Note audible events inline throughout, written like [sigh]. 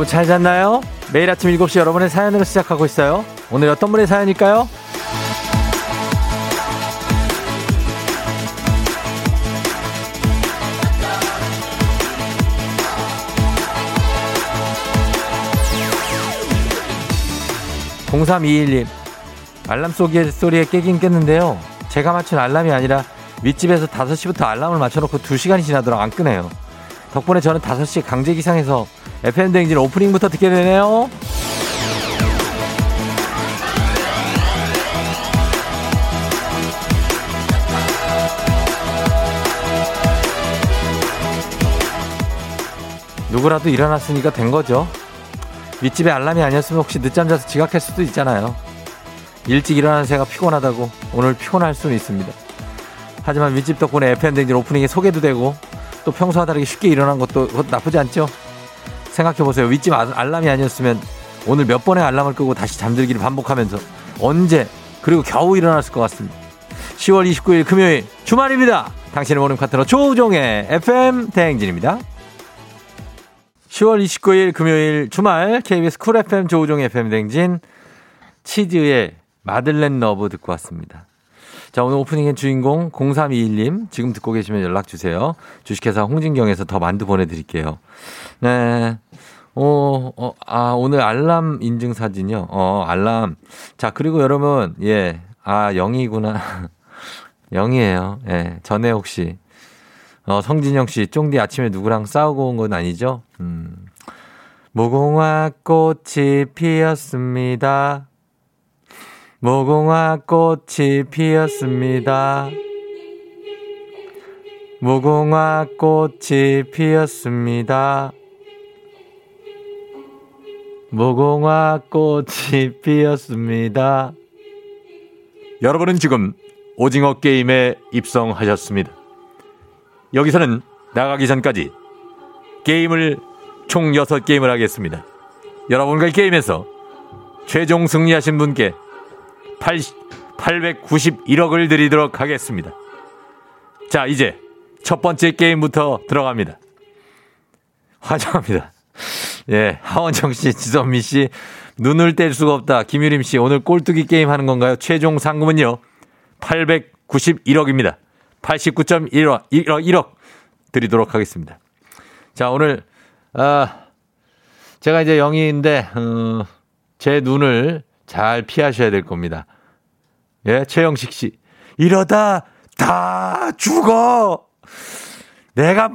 여러분 잘 잤나요? 매일 아침 7시 여러분의 사연으로 시작하고 있어요. 오늘 어떤 분의 사연일까요? 0321님 알람 소리, 소리에 깨긴 깼는데요. 제가 맞춘 알람이 아니라 윗집에서 5시부터 알람을 맞춰놓고 2시간이 지나도록 안 끄네요. 덕분에 저는 5시 강제 기상해서 FM 대행진 오프닝부터 듣게 되네요. 누구라도 일어났으니까 된 거죠. 윗집에 알람이 아니었으면 혹시 늦잠 자서 지각할 수도 있잖아요. 일찍 일어나는 새가 피곤하다고 오늘 피곤할 수는 있습니다. 하지만 윗집 덕분에 FM 대행진 오프닝에 소개도 되고 또 평소와 다르게 쉽게 일어난 것도 나쁘지 않죠? 생각해보세요. 윗집 아, 알람이 아니었으면 오늘 몇 번의 알람을 끄고 다시 잠들기를 반복하면서 언제 그리고 겨우 일어났을 것 같습니다. 10월 29일 금요일 주말입니다. 당신의 모닝 파트너 조우종의 FM 대행진입니다. 10월 29일 금요일 주말 KBS 쿨 FM 조우종 FM 대행진 치즈의 Madeleine Love 듣고 왔습니다. 자, 오늘 오프닝의 주인공 0321님 지금 듣고 계시면 연락 주세요. 주식회사 홍진경에서 더 만두 보내드릴게요. 네. 어, 어, 아, 오늘 알람 인증 사진이요? 어, 알람. 자, 그리고 여러분, 예. 아, 영이구나. [laughs] 영이에요. 예. 전에 혹시, 어, 성진영 씨, 쫑디 아침에 누구랑 싸우고 온 건 아니죠? 음. 무궁화 꽃이 피었습니다. 무궁화 꽃이 피었습니다. 무궁화 꽃이 피었습니다. 무궁화 꽃이 피었습니다. 여러분은 지금 오징어 게임에 입성하셨습니다. 여기서는 나가기 전까지 게임을 총 6게임을 하겠습니다. 여러분과 이 게임에서 최종 승리하신 분께 891억을 드리도록 하겠습니다. 자, 이제 첫 번째 게임부터 들어갑니다. 화장합니다. 예, 하원정 씨, 지선미 씨, 눈을 뗄 수가 없다. 김유림 씨, 오늘 꼴뚜기 게임 하는 건가요? 최종 상금은요, 891억입니다. 89.1억, 1억, 1억 드리도록 하겠습니다. 자, 오늘, 아, 제가 이제 영희인데, 어, 제 눈을 잘 피하셔야 될 겁니다. 예, 최영식 씨. 이러다 다 죽어! 내가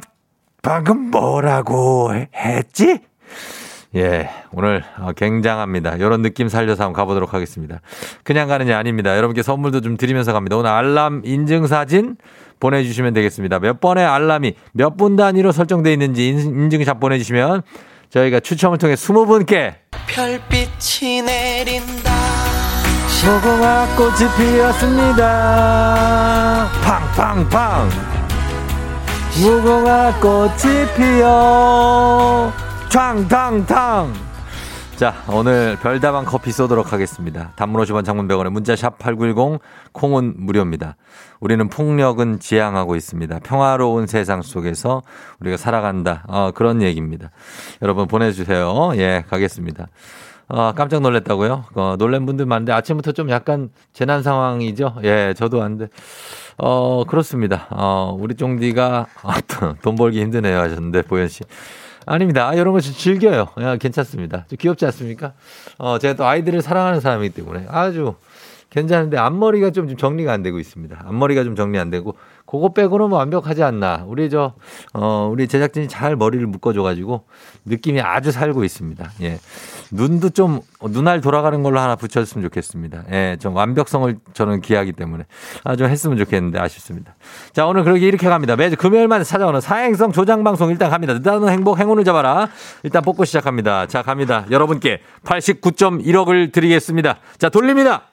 방금 뭐라고 했지? 예, 오늘 어, 굉장합니다. 이런 느낌 살려서 한번 가보도록 하겠습니다. 그냥 가는 게 아닙니다. 여러분께 선물도 좀 드리면서 갑니다. 오늘 알람 인증사진 보내주시면 되겠습니다. 몇 번의 알람이 몇 분 단위로 설정되어 있는지 인증샷 보내주시면 저희가 추첨을 통해 20분께 별빛이 내린다. 무궁화 꽃이 피었습니다. 팡팡팡. 무궁화 꽃이 피어. 탕탕탕 자, 오늘 별다방 커피 쏘도록 하겠습니다. 단문 50원 장문 100원에 문자 샵 8910 콩은 무료입니다. 우리는 폭력은 지향하고 있습니다. 평화로운 세상 속에서 우리가 살아간다. 어, 그런 얘기입니다. 여러분 보내주세요. 예, 가겠습니다. 어, 깜짝 놀랐다고요? 어, 놀란 분들 많은데 아침부터 좀 약간 재난 상황이죠? 예, 저도 안 돼. 어, 그렇습니다. 어, 우리 쫑디가 아, [laughs] 돈 벌기 힘드네요 하셨는데, 보현 씨. 아닙니다. 아, 이런 거 즐겨요. 야, 괜찮습니다. 좀 귀엽지 않습니까? 어, 제가 또 아이들을 사랑하는 사람이기 때문에 아주 괜찮은데 앞머리가 좀 정리가 안 되고 있습니다. 앞머리가 좀 정리 안 되고 그거 빼고는 뭐 완벽하지 않나. 우리 저, 어, 우리 제작진이 잘 머리를 묶어줘가지고 느낌이 아주 살고 있습니다. 예. 눈도 좀 눈알 돌아가는 걸로 하나 붙였으면 좋겠습니다. 예. 좀 완벽성을 저는 기하기 때문에 아주 했으면 좋겠는데 아쉽습니다. 자, 오늘 그렇게 이렇게 갑니다. 매주 금요일만 찾아오는 사행성 조장방송 일단 갑니다. 늦다는 행복, 행운을 잡아라. 일단 뽑고 시작합니다. 자, 갑니다. 여러분께 89.1억을 드리겠습니다. 자, 돌립니다.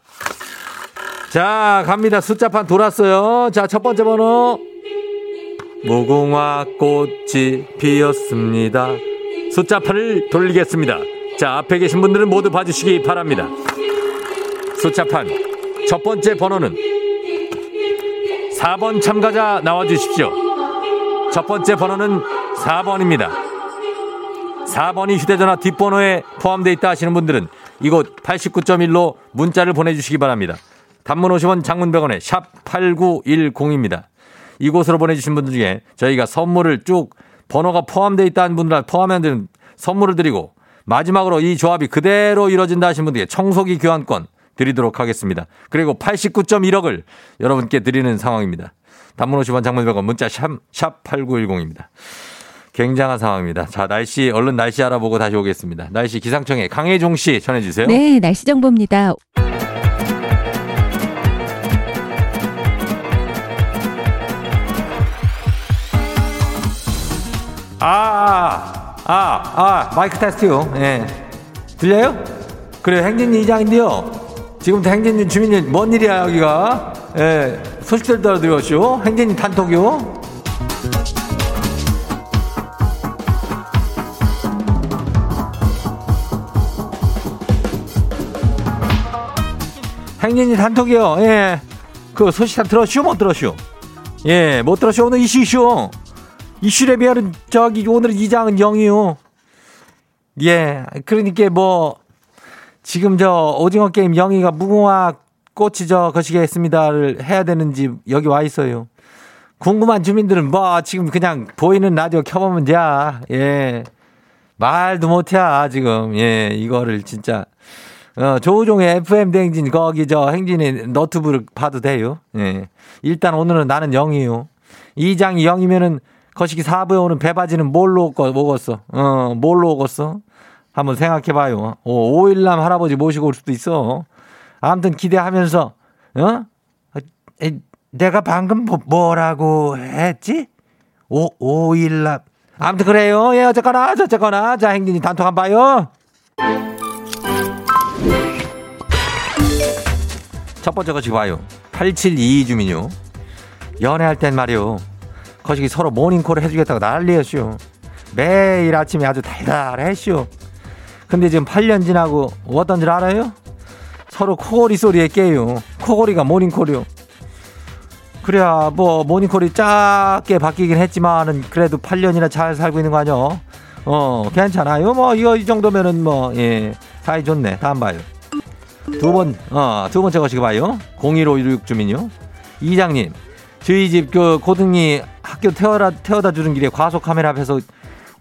자, 갑니다. 숫자판 돌았어요. 자, 첫 번째 번호. 무궁화 꽃이 피었습니다. 숫자판을 돌리겠습니다. 자, 앞에 계신 분들은 모두 봐주시기 바랍니다. 숫자판. 첫 번째 번호는 4번 참가자 나와 주십시오. 첫 번째 번호는 4번입니다. 4번이 휴대전화 뒷번호에 포함되어 있다 하시는 분들은 이곳 89.1로 문자를 보내주시기 바랍니다. 단문 50원 장문 100원에 샵 8910입니다. 이곳으로 보내주신 분들 중에 저희가 선물을 쭉 번호가 포함되어 있다는 분들 포함하면 되는 선물을 드리고 마지막으로 이 조합이 그대로 이루어진다 하신 분들께 청소기 교환권 드리도록 하겠습니다. 그리고 89.1억을 여러분께 드리는 상황입니다. 단문 50원 장문 100원 문자 샵, 샵 8910입니다. 굉장한 상황입니다. 자, 날씨, 얼른 날씨 알아보고 다시 오겠습니다. 날씨 기상청에 강혜종 씨 전해주세요. 네, 날씨 정보입니다. 아, 아, 아, 아, 마이크 테스트요. 예. 들려요? 그래, 행진이 이장인데요. 지금부터 행진이 주민님, 뭔 일이야, 여기가? 예, 소식들 들어드렸쇼. 행진이 단톡이요. 행진이 단톡이요. 예. 그 소식 다 들었쇼? 못 들었쇼? 예, 못 들었쇼? 오늘 이슈 이슈. 이슈에 비하면 저기 오늘 이장은 영이요. 예, 그러니까 뭐 지금 저 오징어 게임 영희가 무궁화 꽃이 저 거시기했습니다를 해야 되는지 여기 와 있어요. 궁금한 주민들은 뭐 지금 그냥 보이는 라디오 켜보면 돼. 예. 말도 못해, 지금. 예, 이거를 진짜. 어, 조우종의 FM 대행진, 거기 저 행진의 너튜브를 봐도 돼요. 예. 일단 오늘은 나는 영이요. 이장이 영이면은 거시기 사부에 오는 배바지는 뭘로 먹었어? 어, 뭘로 먹었어? 한번 생각해봐요. 오, 오일남 할아버지 모시고 올 수도 있어. 아무튼 기대하면서, 어? 에, 내가 방금 뭐, 뭐라고 했지? 오, 오일남. 아무튼 그래요. 예, 어쨌거나, 어쨌거나. 자, 행진이 단톡 한번 봐요. 첫 번째 거시기 봐요. 8722 주민요. 연애할 땐 말이요. 거시기 서로 모닝콜을 해주겠다고 난리였슈. 매일 아침에 아주 달달했슈. 근데 지금 8년 지나고 어떤 줄 알아요? 서로 코골이 소리에 깨요. 코골이가 모닝콜이요. 그래야 뭐 모닝콜이 작게 바뀌긴 했지만은 그래도 8년이나 잘 살고 있는 거 아니야? 어 괜찮아요. 뭐 이거 이 정도면은 뭐 예 사이 좋네. 다음 봐요. 두 번, 어, 두 번째 거시기 봐요. 01516 주민요. 이장님, 저희 집 그 고등이 학교 태워다, 태워다 주는 길에 과속 카메라 앞에서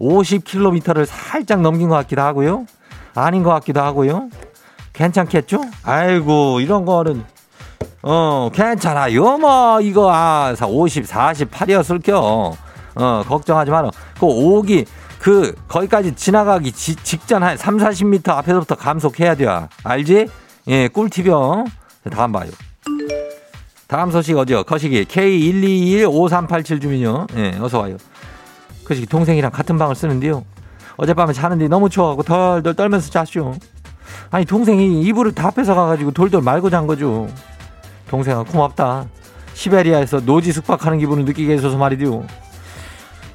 50km를 살짝 넘긴 것 같기도 하고요. 아닌 것 같기도 하고요. 괜찮겠죠? 아이고, 이런 거는, 어, 괜찮아요. 뭐, 이거, 아, 50, 48이었을 겨. 어, 걱정하지 마라. 그 오기, 그, 거기까지 지나가기 지, 직전 한 3, 40m 앞에서부터 감속해야 돼. 알지? 예, 꿀팁이요. 다음 봐요. 다음 소식 어디요? 거시기 K1215387 주민요. 예, 어서 와요. 거시기 동생이랑 같은 방을 쓰는데요. 어젯밤에 자는데 너무 추워갖고 덜덜 떨면서 잤쇼. 아니 동생이 이불을 다 뺏어가가지고 돌돌 말고 잔 거죠. 동생아 고맙다. 시베리아에서 노지 숙박하는 기분을 느끼게 해줘서 말이디요.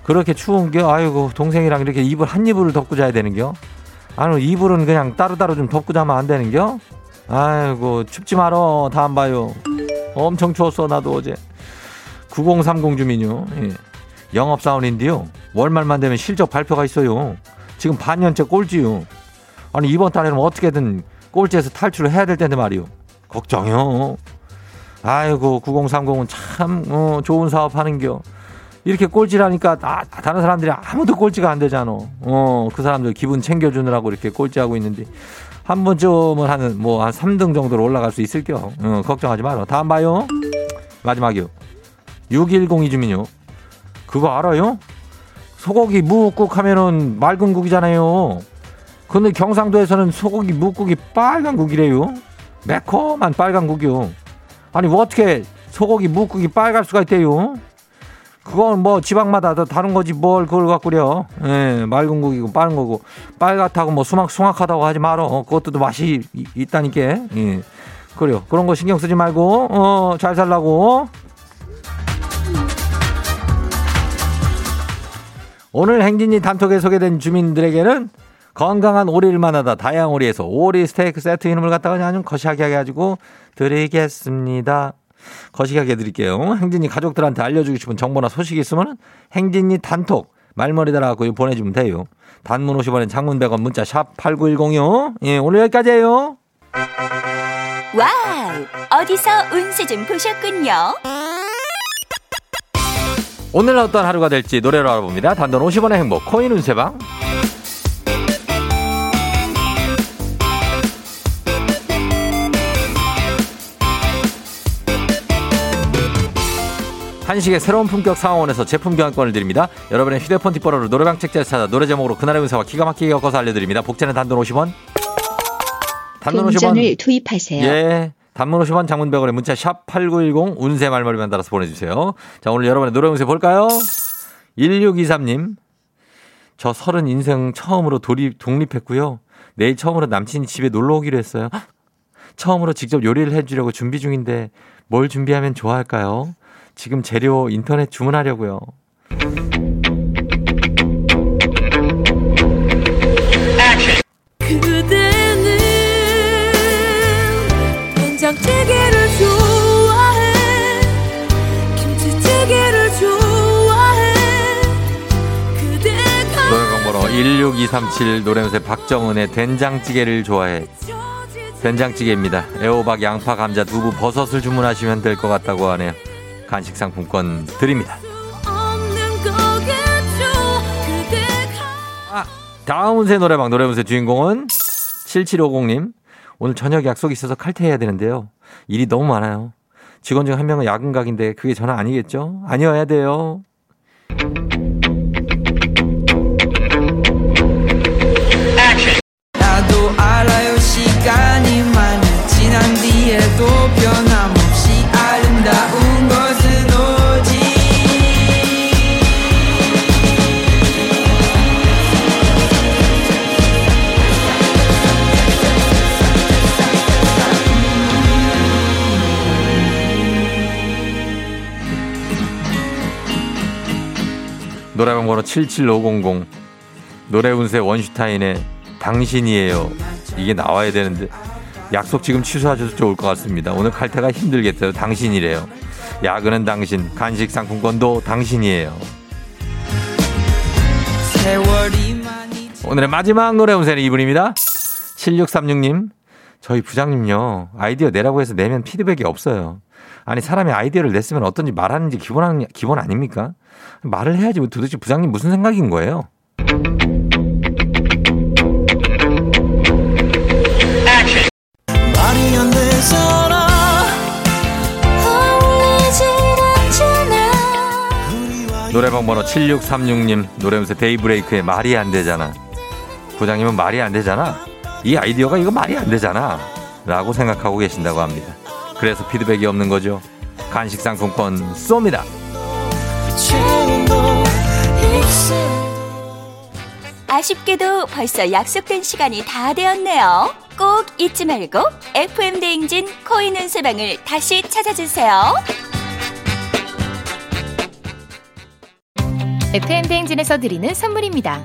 그렇게 추운겨? 아이고 동생이랑 이렇게 이불 한 이불을 덮고 자야 되는겨? 아니 이불은 그냥 따로따로 좀 덮고 자면 안 되는겨? 아이고 춥지 말어 다음 봐요. 엄청 추웠어 나도 어제. 9030 주민요. 예. 영업 사원인데요. 월말만 되면 실적 발표가 있어요. 지금 반년째 꼴찌요. 아니 이번 달에는 어떻게든 꼴찌에서 탈출을 해야 될 텐데 말이요. 걱정요. 아이고 9030은 참 어, 좋은 사업 하는겨. 이렇게 꼴찌라니까 아, 다른 사람들이 아무도 꼴찌가 안 되잖아. 어, 그 사람들 기분 챙겨주느라고 이렇게 꼴찌하고 있는데 한 번쯤은 하는 뭐한 3등 정도로 올라갈 수 있을 겨. 어, 걱정하지 마라. 다음 봐요. 마지막이요. 6102 주민요. 그거 알아요? 소고기 무국 하면은 맑은 국이잖아요. 근데 경상도에서는 소고기 무국이 빨간 국이래요. 매콤한 빨간 국이요. 아니 뭐 어떻게 소고기 무국이 빨갈 수가 있대요? 그건 뭐 지방마다 다 다른 거지 뭘 그걸 갖고 그려. 예, 맑은 국이고 빠른 거고 빨갛다고 뭐 수막 숭악하다고 하지 말어. 어, 그것도 맛이 있다니까. 예. 그래요. 그런 거 신경 쓰지 말고 어, 잘 살라고. 오늘 행진이 단톡에 소개된 주민들에게는 건강한 오리를 만나다 다양한 오리에서 오리 스테이크 세트 이름을 갖다가 아주 거시하게 해가지고 드리겠습니다. 거시하게 드릴게요. 행진이 가족들한테 알려주고 싶은 정보나 소식이 있으면 행진이 단톡 말머리 달아갖고 보내주면 돼요. 단문 50원엔 장문 100원 문자 샵 8910이요. 예, 오늘 여기까지예요. 와우! 어디서 운세 좀 보셨군요. 오늘 어떤 하루가 될지 노래로 알아봅니다. 단돈 50원의 행복 코인 운세방. 한식의 새로운 품격 상황원에서 제품 교환권을 드립니다. 여러분의 휴대폰 뒷번호로 노래방 책자를 찾아 노래 제목으로 그날의 운세와 기가 막히게 엮어서 알려드립니다. 복제는 단돈 50원. 단돈 50원. 동전을 투입하세요. 예. 단문 50원 장문 100원에 문자 샵 8910 운세 말머리만 달아서 보내주세요. 자, 오늘 여러분의 노래 운세 볼까요? 1623님. 저 서른 인생 처음으로 돌입, 독립했고요. 내일 처음으로 남친이 집에 놀러 오기로 했어요. 헉! 처음으로 직접 요리를 해주려고 준비 중인데 뭘 준비하면 좋아할까요? 지금 재료 인터넷 주문하려고요. 그대는 된장찌개를 좋아해 김치찌개를 좋아해 그대가 노래방번호 16237 노래운세 박정은의 된장찌개를 좋아해. 된장찌개입니다. 애호박, 양파, 감자, 두부, 버섯을 주문하시면 될 것 같다고 하네요. 간식 상품권 드립니다. 아, 다음 운세 노래방 노래 운세 주인공은 7750님. 오늘 저녁 약속 있어서 칼퇴해야 되는데요. 일이 너무 많아요. 직원 중 한 명은 야근 각인데 그게 저는 아니겠죠? 아니어야 돼요. 노래방 번호 77500 노래 운세 원슈타인의 당신이에요. 이게 나와야 되는데 약속 지금 취소하셔도 좋을 것 같습니다. 오늘 칼퇴가 힘들겠어요. 당신이래요. 야근은 당신, 간식 상품권도 당신이에요. 오늘의 마지막 노래 운세는 이분입니다. 7636님. 저희 부장님요. 아이디어 내라고 해서 내면 피드백이 없어요. 아니 사람이 아이디어를 냈으면 어떤지 말하는지 기본, 기본 아닙니까? 말을 해야지 뭐 도대체 부장님 무슨 생각인 거예요? 노래방 번호 7636님 노래운세 데이브레이크의 말이 안 되잖아. 부장님은 말이 안 되잖아. 이 아이디어가 이거 말이 안 되잖아. 라고 생각하고 계신다고 합니다. 그래서 피드백이 없는 거죠. 간식 상품권 쏩니다. 아쉽게도 벌써 약속된 시간이 다 되었네요. 꼭 잊지 말고 FM 대행진 코인 운세방을 다시 찾아주세요. FM 대행진에서 드리는 선물입니다.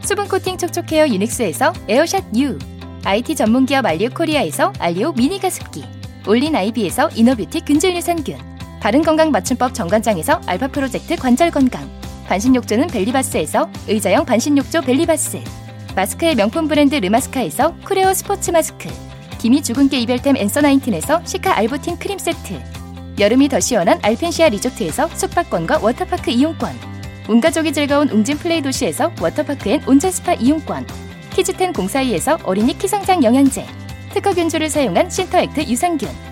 수분 코팅 촉촉 헤어 유닉스에서 에어샷 U, IT 전문 기업 알리오 코리아에서 알리오 미니 가습기, 올린 아이비에서 inner beauty 균질 유산균, 바른 건강 맞춤법 정관장에서 알파 프로젝트 관절 건강, 반신욕조는 벨리바스에서 의자형 반신욕조 벨리바스, 마스크의 명품 브랜드 르마스카에서 쿠레오 스포츠 마스크, 기미 주근깨 이별템 Answer Nineteen에서 시카 알부틴 크림 세트, 여름이 더 시원한 알펜시아 리조트에서 숙박권과 워터파크 이용권, 온 가족이 즐거운 웅진 플레이 도시에서 워터파크 and 온천 스파 이용권. 키즈텐 공사이에서 어린이 키성장 영양제. 특허 균주를 사용한 신터액트 유산균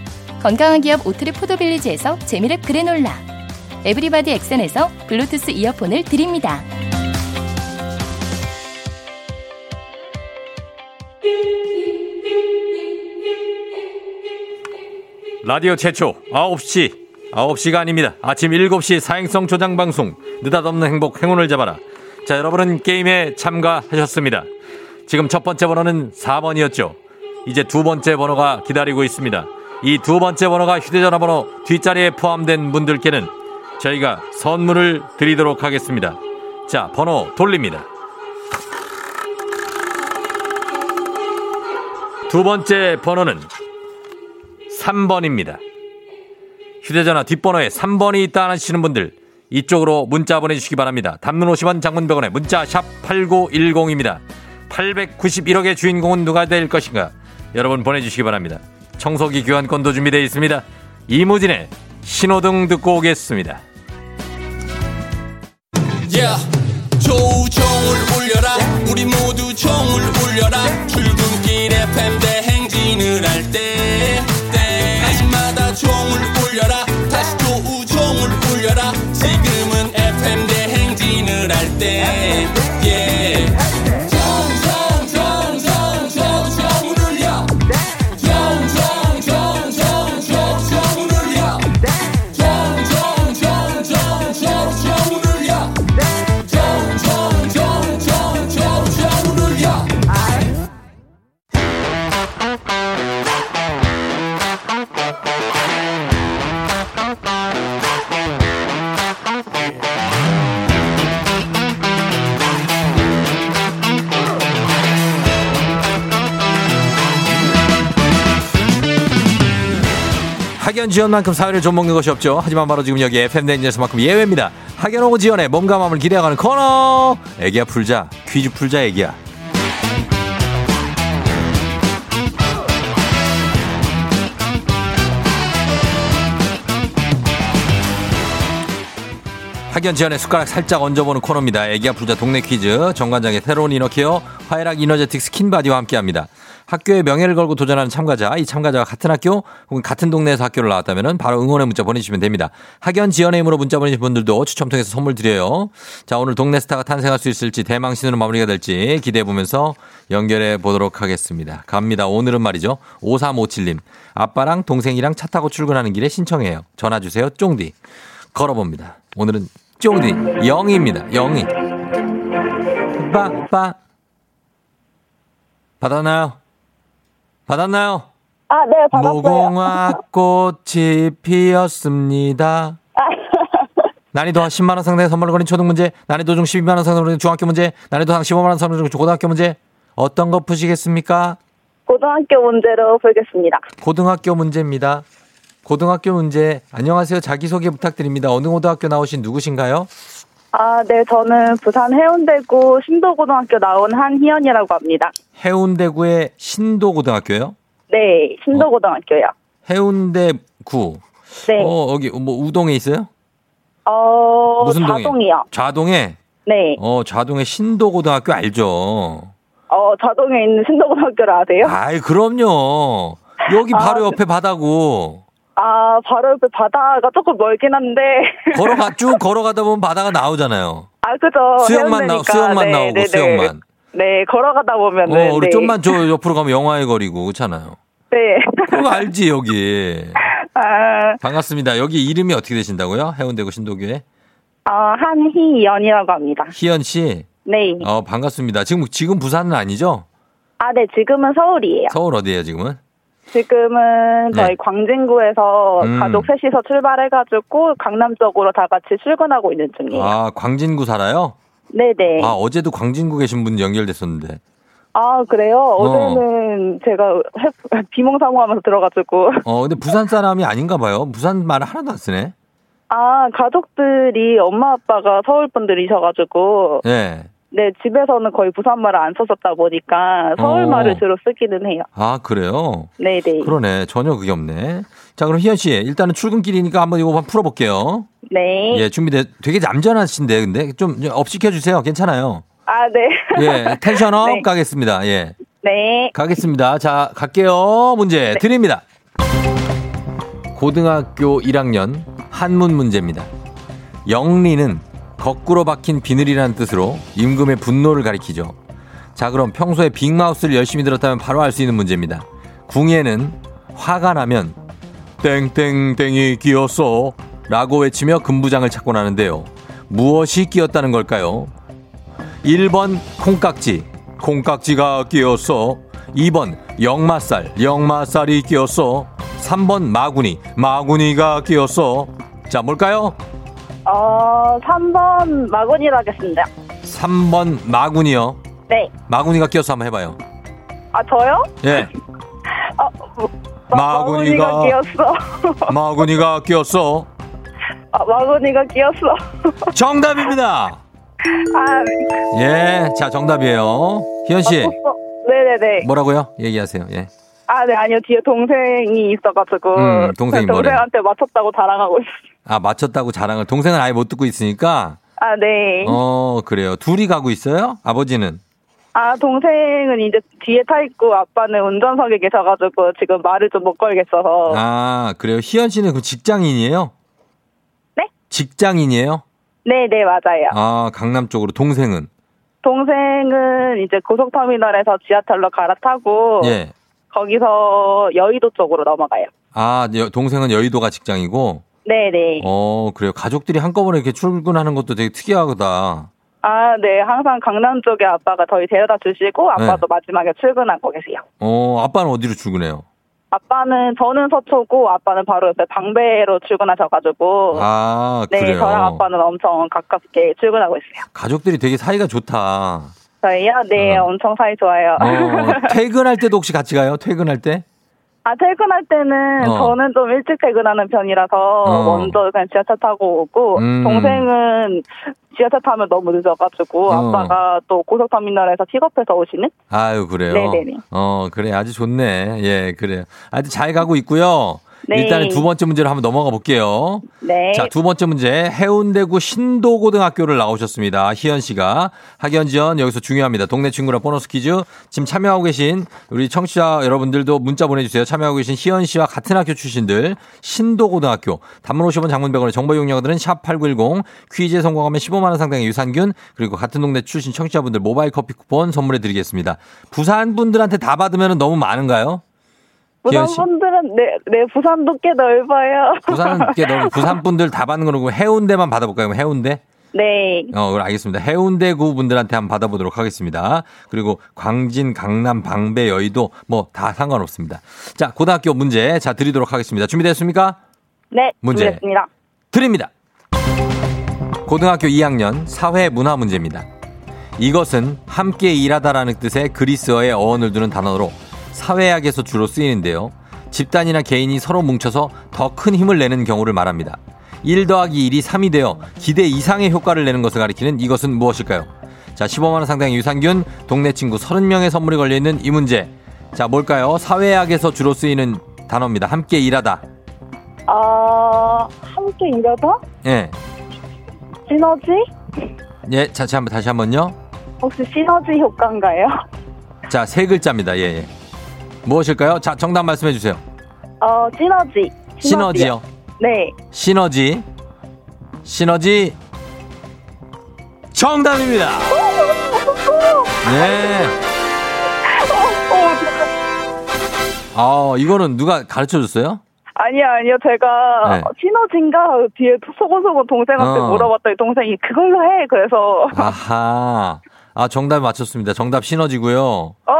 건강한 기업 오트리 포도빌리지에서 재미랩 그래놀라 에브리바디 엑센에서 블루투스 이어폰을 드립니다. 라디오 최초 9시 9시가 아닙니다. 아침 7시 사행성 조장 방송 느닷없는 행복 행운을 잡아라. 자 여러분은 게임에 참가하셨습니다. 지금 첫 번째 번호는 4번이었죠. 이제 두 번째 번호가 기다리고 있습니다. 이 두 번째 번호가 휴대전화 번호 뒷자리에 포함된 분들께는 저희가 선물을 드리도록 하겠습니다. 자 번호 돌립니다. 두 번째 번호는 3번입니다. 휴대전화 뒷번호에 3번이 있다 하시는 분들 이쪽으로 문자 보내주시기 바랍니다. 단문 50원 장문병원에 문자 샵 8910입니다. 891억의 주인공은 누가 될 것인가? 여러분 보내주시기 바랍니다. 청소기 교환권도 준비되어 있습니다. 이무진의 신호등 듣고 오겠습니다. Yeah. 조우종을 울려라 우리 모두 종을 울려라 출근길 FM 대행진을 할때 학연 지연만큼 사회를 좀 먹는 것이 없죠. 하지만 바로 지금 여기 FM 댕진에서만큼 예외입니다. 학연 오고 지연의 몸과 마음을 기대어가는 코너. 애기야 풀자. 퀴즈 풀자 애기야. 학연 지연의 숟가락 살짝 얹어보는 코너입니다. 애기야 풀자 동네 퀴즈. 정관장의 새로운 이너케어 화해락 이너제틱 스킨바디와 함께합니다. 학교의 명예를 걸고 도전하는 참가자, 이 참가자와 같은 학교 혹은 같은 동네에서 학교를 나왔다면 바로 응원의 문자 보내주시면 됩니다. 학연 지원의 힘으로 문자 보내주신 분들도 추첨 통해서 선물 드려요. 자, 오늘 동네 스타가 탄생할 수 있을지 대망신으로 마무리가 될지 기대해 보면서 연결해 보도록 하겠습니다. 갑니다. 오늘은 말이죠. 5357님. 아빠랑 동생이랑 차 타고 출근하는 길에 신청해요. 전화 주세요. 쫑디. 걸어봅니다. 오늘은 쫑디 영희입니다. 영희. 빠빠. 받았나요? 받았나요? 아, 네, 받았어요. 무궁화 꽃이 피었습니다. [laughs] 난이도 10만원 상당의 선물을 거린 초등 문제, 난이도 중 12만원 상당의 중학교 문제, 난이도 상 15만원 상당의 고등학교 문제, 어떤 거 푸시겠습니까? 고등학교 문제로 풀겠습니다. 고등학교 문제입니다. 고등학교 문제, 안녕하세요. 자기소개 부탁드립니다. 어느 고등학교 나오신 누구신가요? 아, 네, 저는 부산 해운대구 신도고등학교 나온 한희연이라고 합니다. 해운대구의 신도고등학교요? 네, 신도고등학교요. 해운대구. 네. 어, 여기 뭐 우동에 있어요? 어, 무슨 동에? 자동이요. 좌동에? 네. 어, 좌동의 신도고등학교 알죠? 어, 자동에 있는 신도고등학교를 아세요? 아이, 그럼요. 여기 바로 아, 옆에 바다고. 아, 바로 옆에 바다가 조금 멀긴 한데. [laughs] 걸어가, 쭉 걸어가다 보면 바다가 나오잖아요. 아, 그죠. 수영만 나. 수영만 네, 나오고, 네, 네. 수영만. 네, 걸어가다 보면은. 어, 우리 네. 좀만 저 옆으로 가면 영화의 거리고, 그렇잖아요. 네. 그거 알지, 여기. [laughs] 아, 반갑습니다. 여기 이름이 어떻게 되신다고요? 해운대구 신도교회? 아, 한희연이라고 합니다. 희연 씨. 네. 어, 반갑습니다. 지금, 지금 부산은 아니죠? 아, 네, 지금은 서울이에요. 서울 어디예요, 지금은? 지금은 저희 네. 광진구에서 음. 가족 셋이서 출발해가지고 강남 쪽으로 다 같이 출근하고 있는 중이에요. 아, 광진구 살아요? 네네. 아, 어제도 광진구 계신 분 연결됐었는데. 아, 그래요? 어제는 제가 해- [laughs] 비몽사몽하면서 들어가지고. [laughs] 어, 근데 부산 사람이 아닌가 봐요. 부산 말을 하나도 안 쓰네. 아, 가족들이 엄마 아빠가 서울 분들이셔가지고. 예. 네, 집에서는 거의 부산 말을 안 썼었다 보니까 서울말을 어. 주로 쓰기는 해요. 아, 그래요? 네네. 그러네. 전혀 그게 없네. 자, 그럼 희연 씨, 일단은 출근길이니까 한번 이거 한번 풀어볼게요. 네. 예, 준비돼. 되게 얌전하신데, 근데 좀 업시켜주세요. 괜찮아요. 아, 네. 예, [laughs] 텐션업 네. 가겠습니다. 예. 네. 가겠습니다. 자, 갈게요. 문제 드립니다. 고등학교 1학년 한문 문제입니다. 영리는 거꾸로 박힌 비늘이라는 뜻으로 임금의 분노를 가리키죠. 자, 그럼 평소에 빅마우스를 열심히 들었다면 바로 알 수 있는 문제입니다. 궁예는 화가 나면 땡땡땡이 끼었어 라고 외치며 금부장을 찾곤 하는데요. 무엇이 끼었다는 걸까요? 1번 콩깍지 콩깍지가 끼었어 2번 역마살 역마살이 끼었어 3번 마구니 마구니가 끼었어 자 뭘까요? 어, 3번 마군이로 하겠습니다. 3번 마구니요 네. 마구니가 끼어서 한번 해봐요 아, 저요? 예 어, 마, 마구니가- 마구니가 끼었어. [laughs] 마구니가 끼었어 아, 마구니가 끼었어. [laughs] 정답입니다 아, 예 자 정답이에요 희연씨 어, 네네네. 뭐라고요? 얘기하세요 예 아, 네, 아니요. 뒤에 동생이 있어가지고. 음, 동생이 뭐래? 동생한테 맞췄다고 자랑하고 있어요. 아, 맞췄다고 자랑을. 동생은 아예 못 듣고 있으니까. 아, 네. 어, 그래요. 둘이 가고 있어요? 아버지는? 아, 동생은 이제 뒤에 타 있고 아빠는 운전석에 계셔가지고 지금 말을 좀 못 걸겠어서. 아, 그래요. 희연 씨는 그 직장인이에요? 네? 직장인이에요? 네 네, 맞아요. 아, 강남 쪽으로. 동생은? 동생은 이제 고속터미널에서 지하철로 갈아타고. 예. 거기서 여의도 쪽으로 넘어가요. 아, 여- 동생은 여의도가 직장이고? 네네. 어, 그래요. 가족들이 한꺼번에 이렇게 출근하는 것도 되게 특이하다. 아, 네. 항상 강남 쪽에 아빠가 저희 데려다 주시고 아빠도 네. 마지막에 출근하고 계세요. 어, 아빠는 어디로 출근해요? 아빠는 저는 서초고 아빠는 바로 옆에 방배로 출근하셔가지고 아, 네 그래요. 저랑 아빠는 엄청 가깝게 출근하고 있어요. 가족들이 되게 사이가 좋다. 저희요? 네 어. 엄청 사이 좋아요. 어, 퇴근할 때도 혹시 같이 가요? 퇴근할 때? 아 퇴근할 때는 어. 저는 좀 일찍 퇴근하는 편이라서 어. 먼저 그냥 지하철 타고 오고 음. 동생은 지하철 타면 너무 늦어가지고 어. 아빠가 또 고속터미널에서 픽업해서 오시는 아유, 그래요? 네네네. 어, 그래. 아주 좋네. 예, 그래요. 아주 잘 가고 있고요. 네. 일단은 두 번째 문제로 한번 넘어가 볼게요. 네. 자, 두 번째 문제. 해운대구 신도고등학교를 나오셨습니다. 희연 씨가. 학연 지연 여기서 중요합니다. 동네 친구랑 보너스 퀴즈. 지금 참여하고 계신 우리 청취자 여러분들도 문자 보내주세요. 참여하고 계신 희연 씨와 같은 학교 출신들. 신도고등학교. 단문 50원 장문 100원의 정보 이용료들은 샵8910. 퀴즈에 성공하면 15만원 상당의 유산균. 그리고 같은 동네 출신 청취자분들 모바일 커피 쿠폰 선물해 드리겠습니다. 부산 분들한테 다 받으면 너무 많은가요? 부산? 분들은 네, 네 부산도 꽤 넓어요. 부산 께 너무 부산 분들 다 받는 거고 해운대만 받아볼까요? 해운대? 네. 어, 알겠습니다. 해운대구 분들한테 한번 받아보도록 하겠습니다. 그리고 광진, 강남, 방배, 여의도 뭐 다 상관없습니다. 자, 고등학교 문제 자 드리도록 하겠습니다. 준비됐습니까? 네. 문제. 준비됐습니다. 드립니다. 고등학교 2학년 사회 문화 문제입니다. 이것은 함께 일하다라는 뜻의 그리스어의 어원을 두는 단어로 사회학에서 주로 쓰이는데요. 집단이나 개인이 서로 뭉쳐서 더 큰 힘을 내는 경우를 말합니다. 1 더하기 1이 3이 되어 기대 이상의 효과를 내는 것을 가리키는 이것은 무엇일까요? 자, 15만원 상당의 유산균, 동네 친구 30명의 선물이 걸려있는 이 문제. 자, 뭘까요? 사회학에서 주로 쓰이는 단어입니다. 함께 일하다. 어, 함께 일하다? 예. 시너지? 예, 자, 다시 한 번, 다시 한 번요. 혹시 시너지 효과인가요? 자, 세 글자입니다. 예, 예. 무엇일까요? 자, 정답 말씀해 주세요. 어, 시너지. 시너지요. 네. 시너지. 시너지. 정답입니다. [laughs] 네. 아, 이거는 누가 가르쳐 줬어요? 아니요, 아니요. 제가 네. 시너지인가 뒤에 소고소고 동생한테 어. 물어봤더니 동생이 그걸로 해. 그래서 아하. 아, 정답 맞췄습니다. 정답 시너지고요. 어,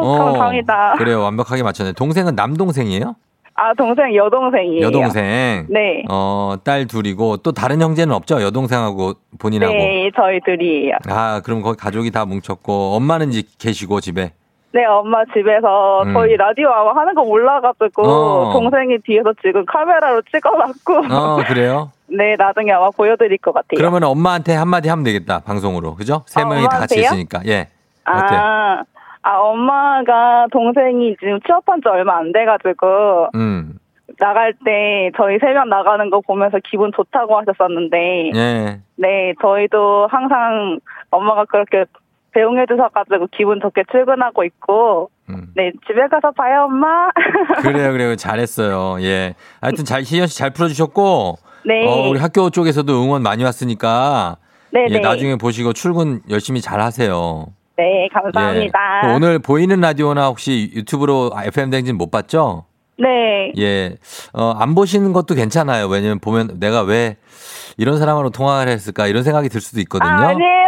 감사합니다. 그래요. 완벽하게 맞췄네. 동생은 남동생이에요? 아, 동생 여동생이에요. 여동생. 네. 어, 딸 둘이고 또 다른 형제는 없죠? 여동생하고 본인하고. 네, 저희 둘이에요. 아, 그럼 거기 가족이 다 뭉쳤고 엄마는 이제 계시고 집에. 네, 엄마 집에서 음. 저희 라디오 아마 하는 거 몰라가지고 어. 동생이 뒤에서 지금 카메라로 찍어놨고 어, 그래요? [laughs] 네, 나중에 아마 보여드릴 것 같아요. 그러면 엄마한테 한마디 하면 되겠다. 방송으로. 그죠? 세 아, 명이 다 같이? 있으니까. 예. 어때? 아, 아, 엄마가 동생이 지금 취업한 지 얼마 안 돼가지고 음. 나갈 때 저희 세 명 나가는 거 보면서 기분 좋다고 하셨었는데, 예. 네, 저희도 항상 엄마가 그렇게 배웅해 주셔가지고 기분 좋게 출근하고 있고, 음. 네, 집에 가서 봐요, 엄마. [laughs] 그래요, 그래요. 잘했어요. 예. 하여튼 잘, 희연 씨 잘 풀어주셨고, 네. 어, 우리 학교 쪽에서도 응원 많이 왔으니까, 네, 예, 네. 나중에 보시고 출근 열심히 잘 하세요. 네, 감사합니다. 예. 오늘 보이는 라디오나 혹시 유튜브로 FM 댕진 못 봤죠? 네. 예. 어, 안 보시는 것도 괜찮아요. 왜냐면 보면 내가 왜 이런 사람하고 통화를 했을까 이런 생각이 들 수도 있거든요. 아, 아니에요.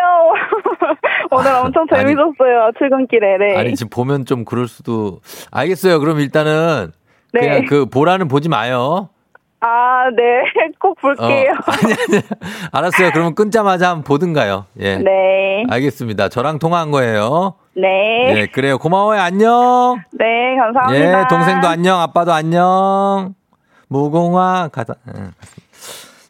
[laughs] 오늘 엄청 아니. 재밌었어요, 출근길에. 네. 아니, 지금 보면 좀 그럴 수도. 알겠어요. 그럼 일단은 네. 그냥 그 보라는 보지 마요. 아, 네. [laughs] 꼭 어, 볼게요. 아니, 아니. 알았어요. 그러면 끊자마자 한번 보든가요. 예. 네. 알겠습니다. 저랑 통화한 거예요. 네. 예, 그래요. 고마워요. 안녕. 네, 감사합니다. 예, 동생도 안녕, 아빠도 안녕. 무공화 가다. 예.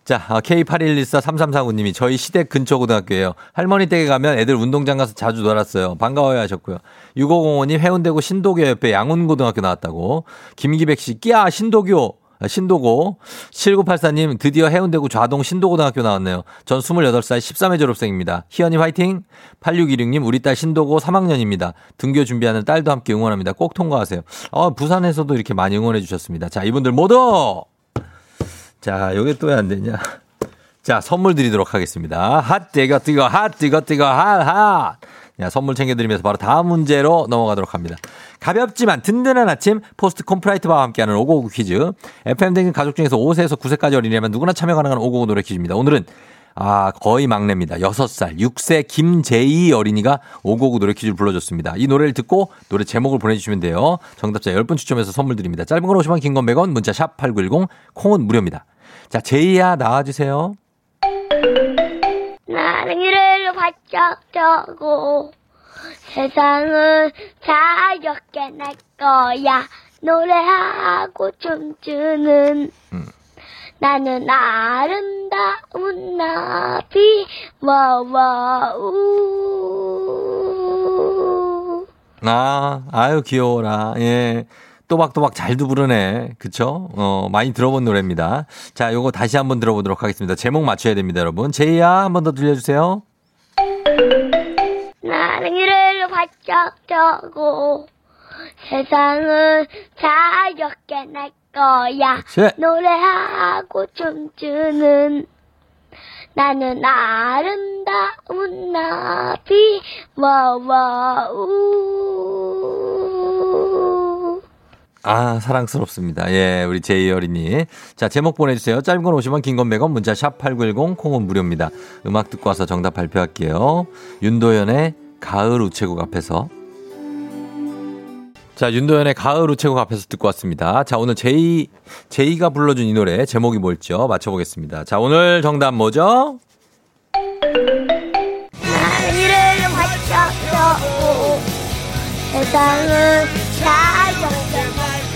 자, 어, K81143349님이 저희 시댁 근처 고등학교예요. 할머니 댁에 가면 애들 운동장 가서 자주 놀았어요. 반가워요 하셨고요. 6505님 해운대구 신도교 옆에 양운고등학교 나왔다고. 김기백 씨, 끼야 신도교. 아, 신도고. 7984님 드디어 해운대구 좌동 신도고등학교 나왔네요. 전 28살 13회 졸업생입니다. 희연이 화이팅! 8616님 우리 딸 신도고 3학년입니다. 등교 준비하는 딸도 함께 응원합니다. 꼭 통과하세요. 어, 부산에서도 이렇게 많이 응원해 주셨습니다. 자, 이분들 모두 자, 요게 또 왜 안 되냐? 자, 선물 드리도록 하겠습니다. 핫, 뜨거, 뜨거, 핫, 뜨거, 뜨거, 핫, 핫. 자, 선물 챙겨드리면서 바로 다음 문제로 넘어가도록 합니다. 가볍지만 든든한 아침, 포스트 콘푸라이트 바와 함께하는 오구오구 퀴즈. FM 댕진 가족 중에서 5세에서 9세까지 어린이라면 누구나 참여 가능한 오구오구 노래 퀴즈입니다. 오늘은 아, 거의 막내입니다. 6살, 6세 김재희 어린이가 오구오구 노래 퀴즈를 불러줬습니다. 이 노래를 듣고 노래 제목을 보내주시면 돼요. 정답자 10분 추첨해서 선물 드립니다. 짧은 건 50원, 긴 건 100원, 문자 샵 8910, 콩은 무료입니다. 자, 제이야 나와주세요. 나는 이를 바짝 져고 세상은 자유롭게 날 거야 노래하고 춤추는 음. 나는 아름다운 나비 와와우 아, 아유, 귀여워라. 예. 또박또박 잘도 부르네. 그쵸? 어, 많이 들어본 노래입니다. 자, 요거 다시 한번 들어보도록 하겠습니다. 제목 맞춰야 됩니다, 여러분. 제이야, 한번 더 들려주세요. 져고 세상은 자유롭게 날 거야 셋. 노래하고 춤추는 나는 아름다운 나비 와와우 아, 사랑스럽습니다. 예, 우리 제이 어린이. 자, 제목 보내주세요. 짧은 건 50원, 긴 건 100원, 문자 샵 8910, 콩은 무료입니다. 음악 듣고 와서 정답 발표할게요. 윤도현의 가을 우체국 앞에서. 자, 윤도현의 가을 우체국 앞에서 듣고 왔습니다. 자, 오늘 제이, 제이가 불러준 이 노래 제목이 뭘죠? 맞춰보겠습니다. 자, 오늘 정답 뭐죠? 하늘을 펴고 세상은 날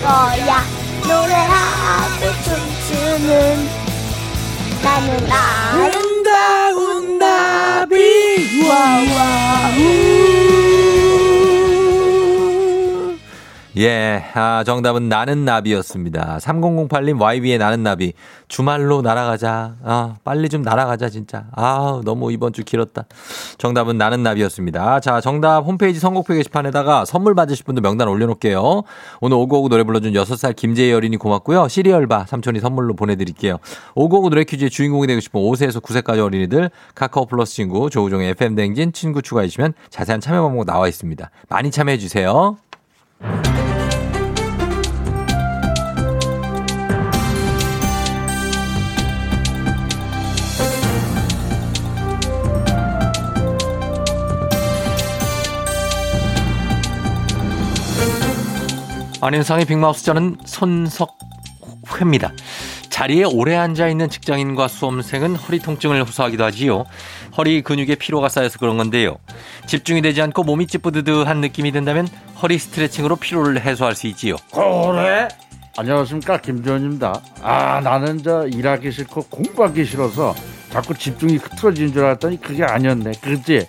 거야 노래하고 춤추는 나는 아름다운 나비 와 예, 아, 정답은 나는 나비였습니다. 3008님 YB의 나는 나비. 주말로 날아가자. 아, 빨리 좀 날아가자, 진짜. 아, 너무 이번 주 길었다. 정답은 나는 나비였습니다. 자, 정답 홈페이지 선곡표 게시판에다가 선물 받으실 분들 명단 올려놓을게요. 오늘 오고오고 노래 불러준 6살 김재희 어린이 고맙고요. 시리얼바 삼촌이 선물로 보내드릴게요. 오고오고 노래 퀴즈의 주인공이 되고 싶은 5세에서 9세까지 어린이들 카카오 플러스 친구 조우종의 FM댕진 친구 추가해주시면 자세한 참여 방법 나와 있습니다. 많이 참여해주세요. 안윤상의 빅마우스 저는 손석회입니다. 자리에 오래 앉아 있는 직장인과 수험생은 허리 통증을 호소하기도 하지요. 허리 근육에 피로가 쌓여서 그런 건데요. 집중이 되지 않고 몸이 찌뿌드드한 느낌이 든다면 허리 스트레칭으로 피로를 해소할 수 있지요. 그래? 안녕하십니까 김지원입니다. 아 나는 저 일하기 싫고 공부하기 싫어서 자꾸 집중이 흐트러지는 줄 알았더니 그게 아니었네. 그렇지?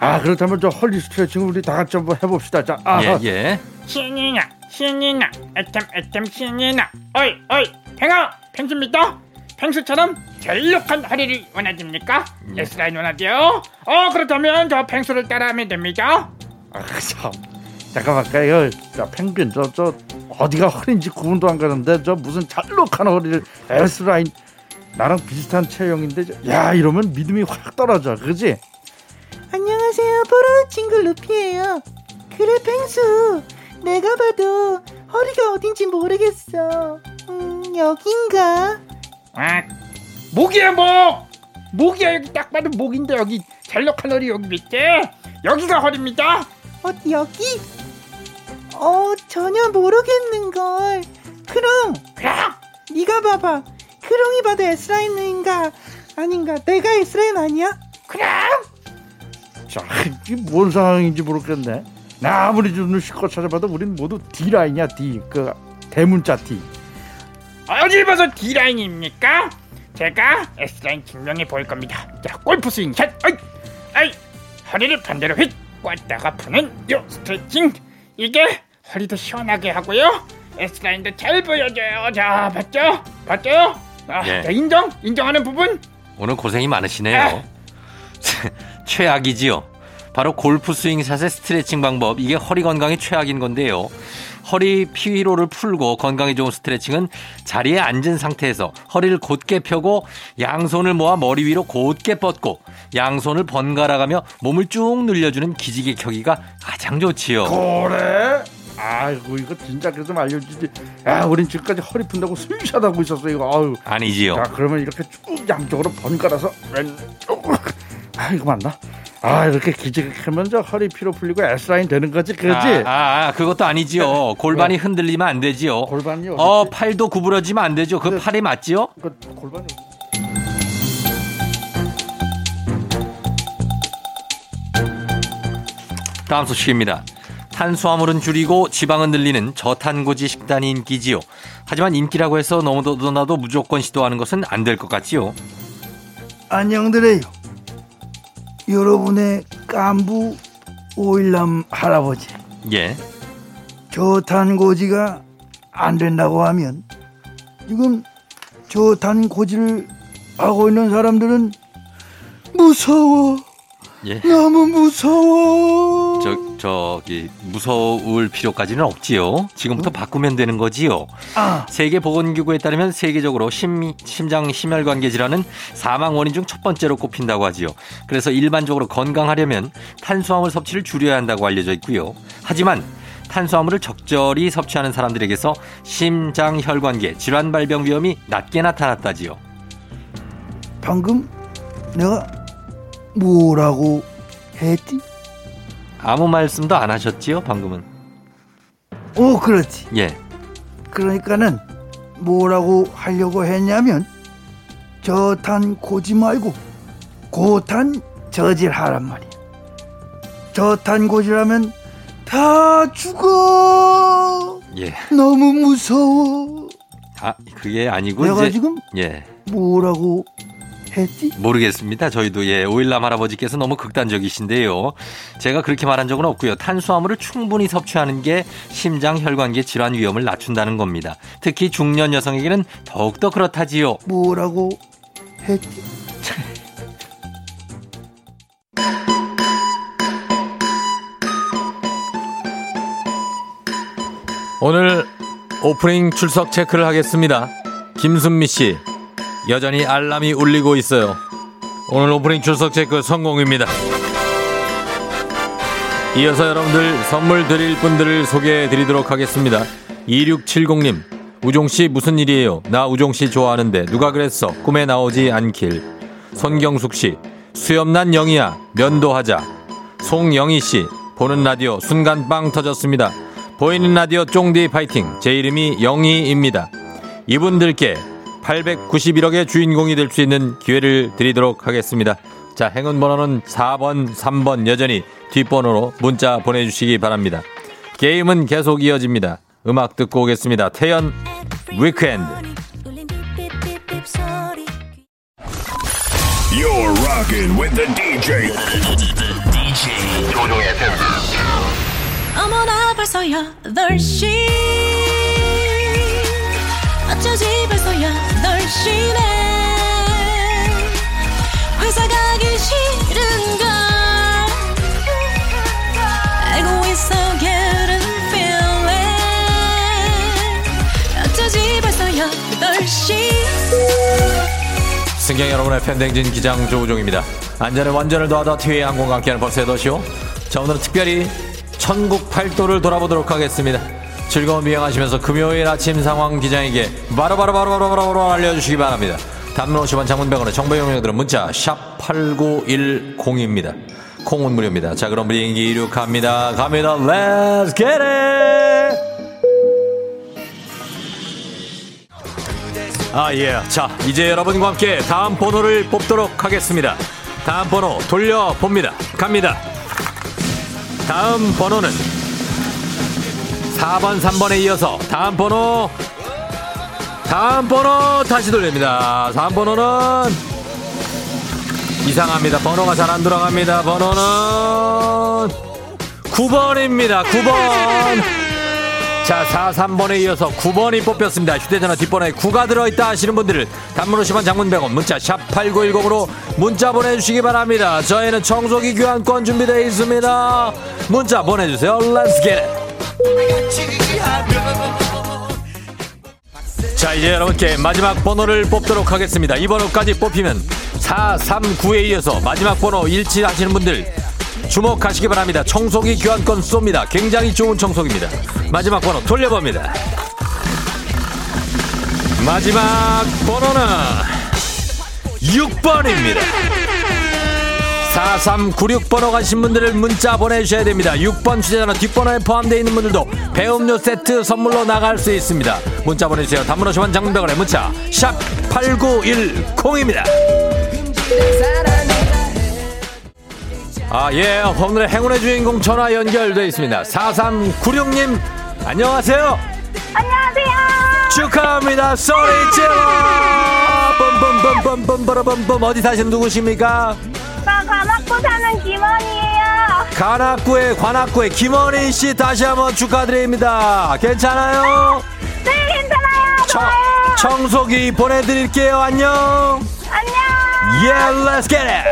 아 그렇다면 저 헐리 스트레칭 우리 다 같이 한번 해봅시다. 자, 아, 예, 예. 신이나 신이나 애템 애템 신이나 어이 어이 팽아 팽수입니다 팽수처럼 젤록한 허리를 원하십니까? S라인 원하죠? 어 그렇다면 저 팽수를 따라하면 됩니다 아, 참. 잠깐만요. 저 펭귄 저 저 어디가 허리인지 구분도 안 가는데 저 무슨 잘록한 허리를 S 라인 나랑 비슷한 체형인데 저- 야 이러면 믿음이 확 떨어져. 그지? 안녕하세요 보라 친구 루피예요 그래 펭수 내가 봐도 허리가 어딘지 모르겠어. 음 여긴가? 아 목이야 목 목이야 여기 딱 봐도 목인데 여기 젤록한 허리 여기 밑에? 여기가 허리입니다. 어디 여기? 어 전혀 모르겠는걸. 그럼 네가 봐봐. 크롱이 봐도 S라인인가 아닌가? 내가 S라인 아니야? 그럼 자 이게 뭔 상황인지 모르겠네. 나 아무리 좀 실컷 찾아봐도 우린 모두 D 라인이야 D. 그 대문자 D. 어딜 봐서 D라인입니까? 제가 S라인 증명해 볼 겁니다. 자, 골프 스윙 샷! 어이! 어이! 허리를 반대로 휙! 꽂다가 푸는 요 스트레칭! 이게 허리도 시원하게 하고요. S라인도 잘 보여줘요. 자, 봤죠? 봤죠? 아, 예. 자, 인정? 인정하는 부분? 오늘 고생이 많으시네요. [laughs] 최악이지요. 바로 골프 스윙 샷의 스트레칭 방법. 이게 허리 건강에 최악인 건데요. 허리 피로를 풀고 건강에 좋은 스트레칭은 자리에 앉은 상태에서 허리를 곧게 펴고 양손을 모아 머리 위로 곧게 뻗고 양손을 번갈아가며 몸을 쭉 늘려주는 기지개 켜기가 가장 좋지요. 그래? 아이고 이거 진짜 그좀 알려주지. 야 우린 지금까지 허리 푼다고 스윙샷 하고 있었어 이거. 아유. 아니지요. 자 그러면 이렇게 쭉 양쪽으로 번갈아서 왼쪽. 아 이거 맞나? 아 이렇게 기지개 켜면 저 허리 피로 풀리고 S 라인 되는 거지, 그지? 아, 아, 아, 그것도 아니지요. 골반이 흔들리면 안 되지요. 골반이 어디? 어, 팔도 구부러지면 안 되죠. 그 팔이 맞지요? 그 골반이. 다음 소식입니다. 탄수화물은 줄이고 지방은 늘리는 저탄고지 식단이 인기지요. 하지만 인기라고 해서 너무도 나도 무조건 시도하는 것은 안 될 것 같지요. 안녕드려요 여러분의 깐부 오일남 할아버지 예. 저탄고지가 안 된다고 하면 지금 저탄고지를 하고 있는 사람들은 무서워 예. 너무 무서워 저, 저기, 무서울 필요까지는 없지요. 지금부터 바꾸면 되는 거지요. 아 세계보건기구에 따르면 세계적으로 심, 심장 심혈관계 질환은 사망 원인 중 첫 번째로 꼽힌다고 하지요. 그래서 일반적으로 건강하려면 탄수화물 섭취를 줄여야 한다고 알려져 있고요. 하지만 탄수화물을 적절히 섭취하는 사람들에게서 심장 혈관계 질환 발병 위험이 낮게 나타났다지요. 방금 내가 뭐라고 했지? 아무 말씀도 안 하셨지요, 방금은? 어 그렇지 예. 그러니까는 뭐라고 하려고 했냐면 저탄 고지 말고 고탄 저질하란 말이야. 저탄 고지라면 다 죽어. 예. 너무 무서워. 아, 그게 아니고 내가 이제 지금 예. 뭐라고 했지? 모르겠습니다. 저희도 예, 오일남 할아버지께서 너무 극단적이신데요. 제가 그렇게 말한 적은 없고요. 탄수화물을 충분히 섭취하는 게 심장 혈관계 질환 위험을 낮춘다는 겁니다. 특히 중년 여성에게는 더욱더 그렇다지요. 뭐라고 했지? 오늘 오프닝 출석 체크를 하겠습니다. 김순미 씨, 여전히 알람이 울리고 있어요. 오늘 오프닝 출석 체크 성공입니다. 이어서 여러분들 선물 드릴 분들을 소개해 드리도록 하겠습니다. 2670님, 우종씨 무슨 일이에요? 나 우종씨 좋아하는데 누가 그랬어? 꿈에 나오지 않길. 손경숙씨, 수염난 영희야, 면도하자. 송영희씨, 보는 라디오 순간 빵 터졌습니다. 보이는 라디오 쫑디 파이팅. 제 이름이 영희입니다. 이분들께 891억의 주인공이 될 수 있는 기회를 드리도록 하겠습니다. 자, 행운 번호는 4번, 3번 여전히 뒷번호로 문자 보내주시기 바랍니다. 게임은 계속 이어집니다. 음악 듣고 오겠습니다. 태연 Weekend. You're rocking with the DJ. DJ 조종의 팬. 어머나 벌써 8시 어쩌지 벌써 8시네 회사 가기 싫은 걸 알고 있어 getting feeling 어쩌지 벌써 8시 승경 여러분의 팬댕진 기장 조우종입니다. 안전에 완전을 더하다 티웨이 항공과 함께하는 벌써 8시요. 자, 오늘은 특별히 천국 팔도를 돌아보도록 하겠습니다. 즐거운 비행하시면서 금요일 아침 상황 기장에게 바로바로바로바로바로 알려주시기 바랍니다. 단문 50원 장문병원의 정보용역들은 문자 샵 8910입니다. 콩은 무료입니다. 자, 그럼 비행기 이륙합니다. 갑니다. Let's get it! 아, 예. 자, 이제 여러분과 함께 다음 번호를 뽑도록 하겠습니다. 다음 번호 돌려봅니다. 갑니다. 다음 번호는 4번, 3번에 이어서 다음 번호, 다음 번호 다시 돌립니다. 다음 번호는 이상합니다. 번호가 잘안 들어갑니다. 번호는 9번입니다. 9번. [laughs] 자, 4, 3번에 이어서 9번이 뽑혔습니다. 휴대전화 뒷번호에 9가 들어있다 하시는 분들을 단문 50원 장문 100원 문자 샵 8910으로 문자 보내주시기 바랍니다. 저희는 청소기 교환권 준비되어 있습니다. 문자 보내주세요. Let's get it. 자, 이제 여러분께 마지막 번호를 뽑도록 하겠습니다. 이 번호까지 뽑히면 439에 이어서 마지막 번호 일치하시는 분들 주목하시기 바랍니다. 청소기 교환권 쏩니다. 굉장히 좋은 청소기입니다. 마지막 번호 돌려봅니다. 마지막 번호는 6번입니다. 4396번호 가신 분들을 문자 보내주셔야 됩니다. 6번 주제자나 뒷번호에 포함되어 있는 분들도 배음료 세트 선물로 나갈 수 있습니다. 문자 보내주세요. 단문호시원 장문병원의 문자 샵 8910입니다. 아, 예. 오늘의 행운의 주인공 전화 연결되어 있습니다. 4396님, 안녕하세요. 안녕하세요. 축하합니다. 소리 질러! 뿜뿜뿜뿜뿜, 뿜뿜, 어디 사시는 누구십니까? 나 관악구 사는 김원이에요. 관악구의 관악구의 김원희 씨 다시 한번 축하드립니다. 괜찮아요? 네, 괜찮아요. 청, 좋아요. 청소기 보내드릴게요. 안녕. 안녕. Yeah, let's get it.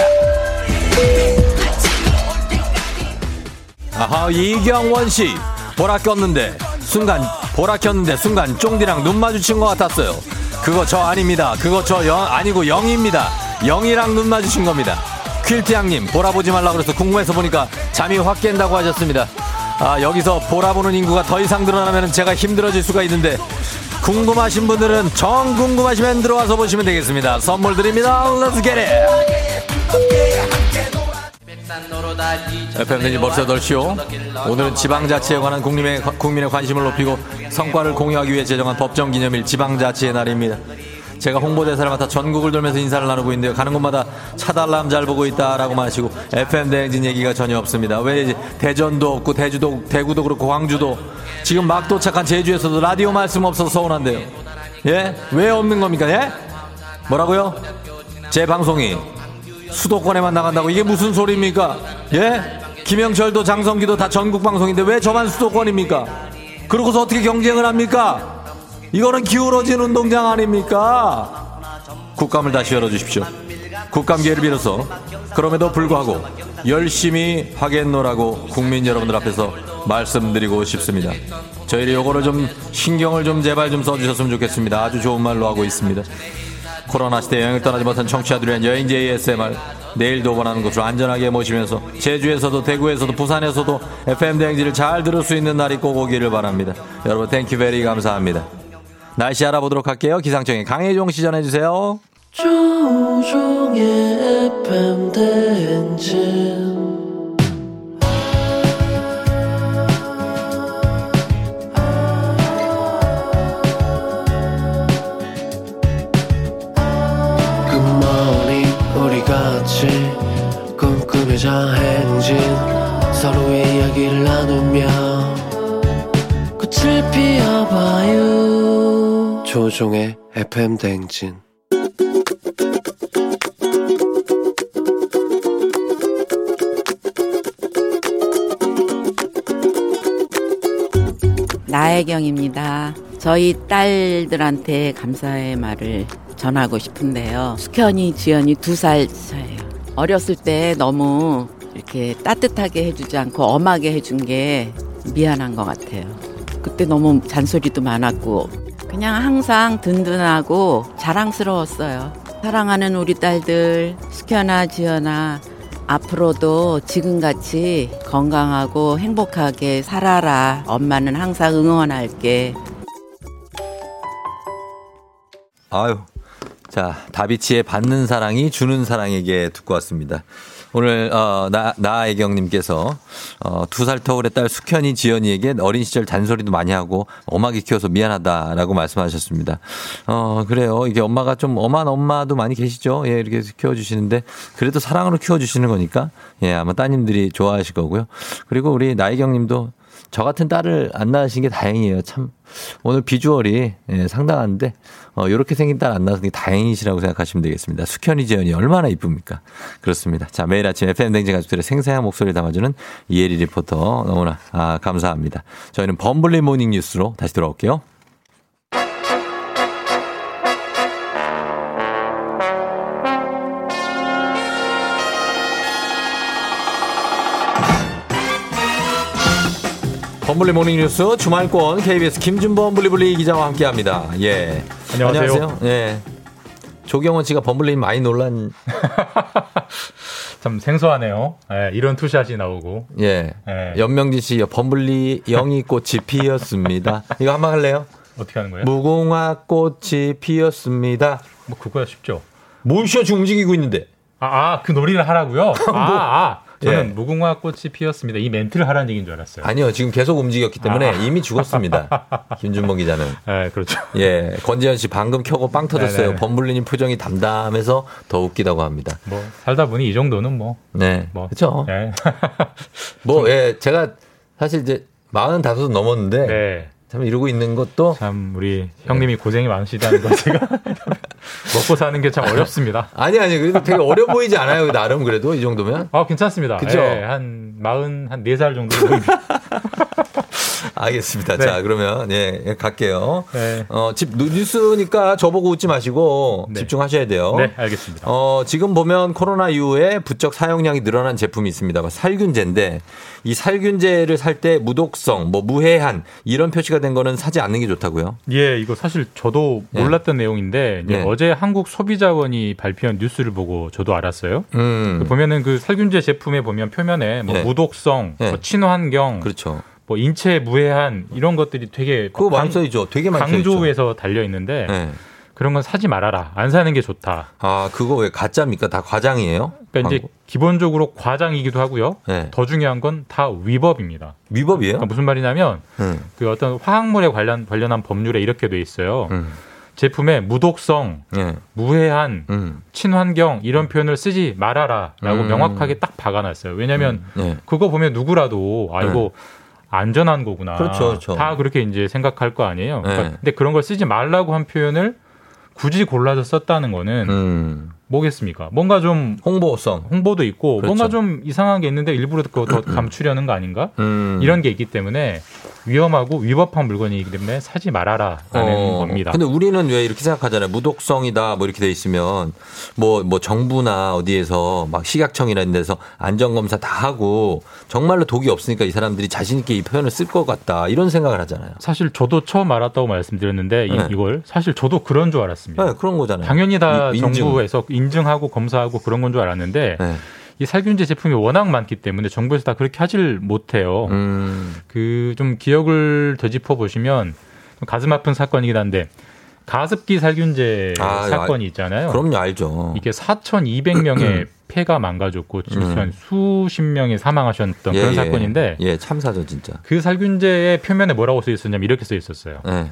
아하 이경원 씨 보라 꼈는데 순간 보라 켰는데 순간 쫑디랑 눈 마주친 것 같았어요. 그거 저 아닙니다. 그거 저 영 아니고 영입니다. 영이랑 눈 마주친 겁니다. 퀼트양님 보라 보지 말라 그래서 궁금해서 보니까 잠이 확 깬다고 하셨습니다. 아 여기서 보라 보는 인구가 더 이상 늘어나면 제가 힘들어질 수가 있는데 궁금하신 분들은 정 궁금하시면 들어와서 보시면 되겠습니다. 선물 드립니다. Let's get it. FM등이 벌써 8시요. 오늘은 지방자치에 관한 국민의, 국민의 관심을 높이고 성과를 공유하기 위해 제정한 법정기념일 지방자치의 날입니다. 제가 홍보대사를 맡아 전국을 돌면서 인사를 나누고 있는데요. 가는 곳마다 차달람 잘 보고 있다라고만 하시고 FM 대행진 얘기가 전혀 없습니다. 왜 대전도 없고 대주도 대구도 그렇고 광주도 지금 막 도착한 제주에서도 라디오 말씀 없어서 서운한데요. 예? 왜 없는 겁니까? 예? 뭐라고요? 제 방송이 수도권에만 나간다고 이게 무슨 소리입니까? 예? 김영철도 장성기도 다 전국 방송인데 왜 저만 수도권입니까? 그러고서 어떻게 경쟁을 합니까? 이거는 기울어진 운동장 아닙니까? 국감을 다시 열어주십시오. 국감 기회를 빌어서 그럼에도 불구하고 열심히 하겠노라고 국민 여러분들 앞에서 말씀드리고 싶습니다. 저희를 요거를 좀 신경을 좀 제발 좀 써주셨으면 좋겠습니다. 아주 좋은 말로 하고 있습니다. 코로나 시대 여행을 떠나지 못한 청취자들을 위한 여행제 ASMR 내일도 원하는 곳으로 안전하게 모시면서 제주에서도 대구에서도 부산에서도 FM 대행진을 잘 들을 수 있는 날이 꼭 오기를 바랍니다. 여러분 thank you very 감사합니다. 날씨 알아보도록 할게요. 기상청의 강혜종 씨 전해주세요. 조종의 FM 대행진 굿모닝 우리 같이 꿈꾸며자 행진 서로의 이야기를 나누며 꽃을 피워봐요 조종의 FM 대행진 나혜경입니다. 저희 딸들한테 감사의 말을 전하고 싶은데요. 숙현이, 지연이 두 살 차예요. 어렸을 때 너무 이렇게 따뜻하게 해주지 않고 엄하게 해준 게 미안한 것 같아요. 그때 너무 잔소리도 많았고 그냥 항상 든든하고 자랑스러웠어요. 사랑하는 우리 딸들 숙현아, 지연아 앞으로도 지금같이 건강하고 행복하게 살아라. 엄마는 항상 응원할게. 아유. 자, 다비치의 받는 사랑이 주는 사랑에게 듣고 왔습니다. 오늘 어, 나 나애경님께서 어, 두 살 터울의 딸 숙현이 지연이에게 어린 시절 잔소리도 많이 하고 엄하게 키워서 미안하다라고 말씀하셨습니다. 어 그래요. 이게 엄마가 좀 엄한 엄마도 많이 계시죠. 예 이렇게 키워주시는데 그래도 사랑으로 키워주시는 거니까 예 아마 따님들이 좋아하실 거고요. 그리고 우리 나애경님도 저 같은 딸을 안 낳으신 게 다행이에요. 참 오늘 비주얼이 예, 상당한데 어, 이렇게 생긴 딸 안 낳은 게 다행이시라고 생각하시면 되겠습니다. 숙현이 재현이 얼마나 이쁩니까? 그렇습니다. 자 매일 아침 FM 댕진 가족들의 생생한 목소리를 담아주는 이혜리 리포터 너무나 아, 감사합니다. 저희는 범블리 모닝 뉴스로 다시 돌아올게요. 범블리 모닝 뉴스 주말권 KBS 김준범 블리블리 기자와 함께합니다. 예. 안녕하세요. 예. 조경원 씨가 범블리 많이 놀란. [laughs] 참 생소하네요. 예, 이런 투샷이 나오고. 예. 예. 연명진 씨 범블리 영이 꽃이 피었습니다. 이거 한번 할래요? 어떻게 하는 거예요? 무궁화 꽃이 피었습니다. 뭐 그거야 쉽죠. 뭘 쉬어 지금 움직이고 있는데. 아, 아, 그 놀이를 하라고요? [laughs] 아, 아. 저는 예. 무궁화 꽃이 피었습니다. 이 멘트를 하라는 얘기인 줄 알았어요. 아니요, 지금 계속 움직였기 때문에 아. 이미 죽었습니다. [laughs] 김준범 기자는. 예, 그렇죠. 예, 권지현 씨 방금 켜고 빵 터졌어요. 네네. 범블리님 표정이 담담해서 더 웃기다고 합니다. 뭐 살다 보니 이 정도는 뭐. 네, 뭐. 그렇죠. 예. 뭐, 예, 제가 사실 이제 45은 넘었는데 네. 참 이러고 있는 것도 참 우리 형님이 고생이 많으시다는 거 제가 [laughs] 먹고 사는 게 참 어렵습니다. 아니 아니 그래도 되게 어려 보이지 않아요 나름 그래도 이 정도면 아, 괜찮습니다. 그죠? 예, 한 마흔 한 네 살 정도 보입니다. [laughs] [laughs] 알겠습니다. 네. 자 그러면 예, 예, 갈게요. 네. 어 집 뉴스니까 저보고 웃지 마시고 네. 집중하셔야 돼요. 네, 알겠습니다. 어, 지금 보면 코로나 이후에 부쩍 사용량이 늘어난 제품이 있습니다. 살균제인데 이 살균제를 살 때 무독성, 뭐 무해한 이런 표시가 된 거는 사지 않는 게 좋다고요. 예, 이거 사실 저도 몰랐던 내용인데 네. 어제 한국 소비자원이 발표한 뉴스를 보고 저도 알았어요. 음. 그 보면은 그 살균제 제품에 보면 표면에 뭐 네. 무독성, 네. 뭐 친환경, 그렇죠. 뭐 인체 무해한 이런 것들이 되게 그거 많이 강- 써있죠. 되게 많이. 강조해서 달려 있는데 네. 그런 건 사지 말아라. 안 사는 게 좋다. 아 그거 왜 가짜입니까? 다 과장이에요? 그러니까 이제 광고? 기본적으로 과장이기도 하고요. 네. 더 중요한 건 다 위법입니다. 위법이에요? 그러니까 무슨 말이냐면 음. 그 어떤 화학물에 관련 관련한 법률에 이렇게 돼 있어요. 음. 제품에 무독성, 예. 무해한, 음. 친환경 이런 표현을 쓰지 말아라라고 음. 명확하게 딱 박아놨어요. 왜냐하면 네. 그거 보면 누구라도 아 이거 안전한 거구나. 그렇죠, 그렇죠. 다 그렇게 이제 생각할 거 아니에요. 그러니까 네. 근데 그런 걸 쓰지 말라고 한 표현을 굳이 골라서 썼다는 거는 음. 뭐겠습니까? 뭔가 좀 홍보성. 홍보도 있고 그렇죠. 뭔가 좀 이상한 게 있는데 일부러 그거 더 감추려는 거 아닌가? 음. 이런 게 있기 때문에 위험하고 위법한 물건이기 때문에 사지 말아라라는 어, 겁니다. 근데 우리는 왜 이렇게 생각하잖아요. 무독성이다 뭐 이렇게 돼 있으면 뭐뭐 정부나 어디에서 막 식약청이라는 데서 안전 검사 다 하고 정말로 독이 없으니까 이 사람들이 자신 있게 이 표현을 쓸 것 같다 이런 생각을 하잖아요. 사실 저도 처음 알았다고 말씀드렸는데 이- 네. 이걸 사실 저도 그런 줄 알았습니다. 네, 그런 거잖아요. 당연히 다 이- 인증. 정부에서 인증하고 검사하고 그런 건 줄 알았는데 네. 이 살균제 제품이 워낙 많기 때문에 정부에서 다 그렇게 하질 못해요. 음. 그좀 기억을 되짚어 보시면 좀 가슴 아픈 사건이긴 한데 가습기 살균제 아, 사건이 있잖아요. 그럼요, 알죠. 이게 4,200명의 [clears throat] 폐가 망가졌고 지금 음. 한 수십 명이 사망하셨던 예, 그런 예. 사건인데 예, 참사죠 진짜. 그 살균제의 표면에 뭐라고 써 있었냐면 이렇게 써 있었어요. 네.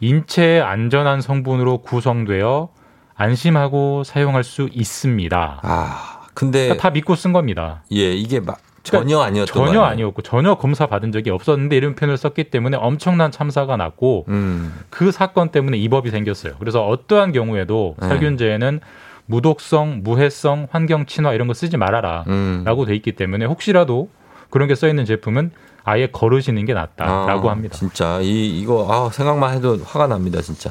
인체에 안전한 성분으로 구성되어 안심하고 사용할 수 있습니다. 아, 근데 그러니까 다 믿고 쓴 겁니다. 예, 이게 막 전혀 아니었던 전혀 거 아니에요? 아니었고 전혀 검사 받은 적이 없었는데 이런 표현을 썼기 때문에 엄청난 참사가 났고 음. 그 사건 때문에 이 법이 생겼어요. 그래서 어떠한 경우에도 네. 살균제에는 무독성, 무해성, 환경 친화 이런 거 쓰지 말아라. 음. 라고 돼 있기 때문에 혹시라도 그런 게 써 있는 제품은 아예 걸으시는 게 낫다라고 아, 합니다. 진짜 이 이거 아, 생각만 해도 화가 납니다, 진짜.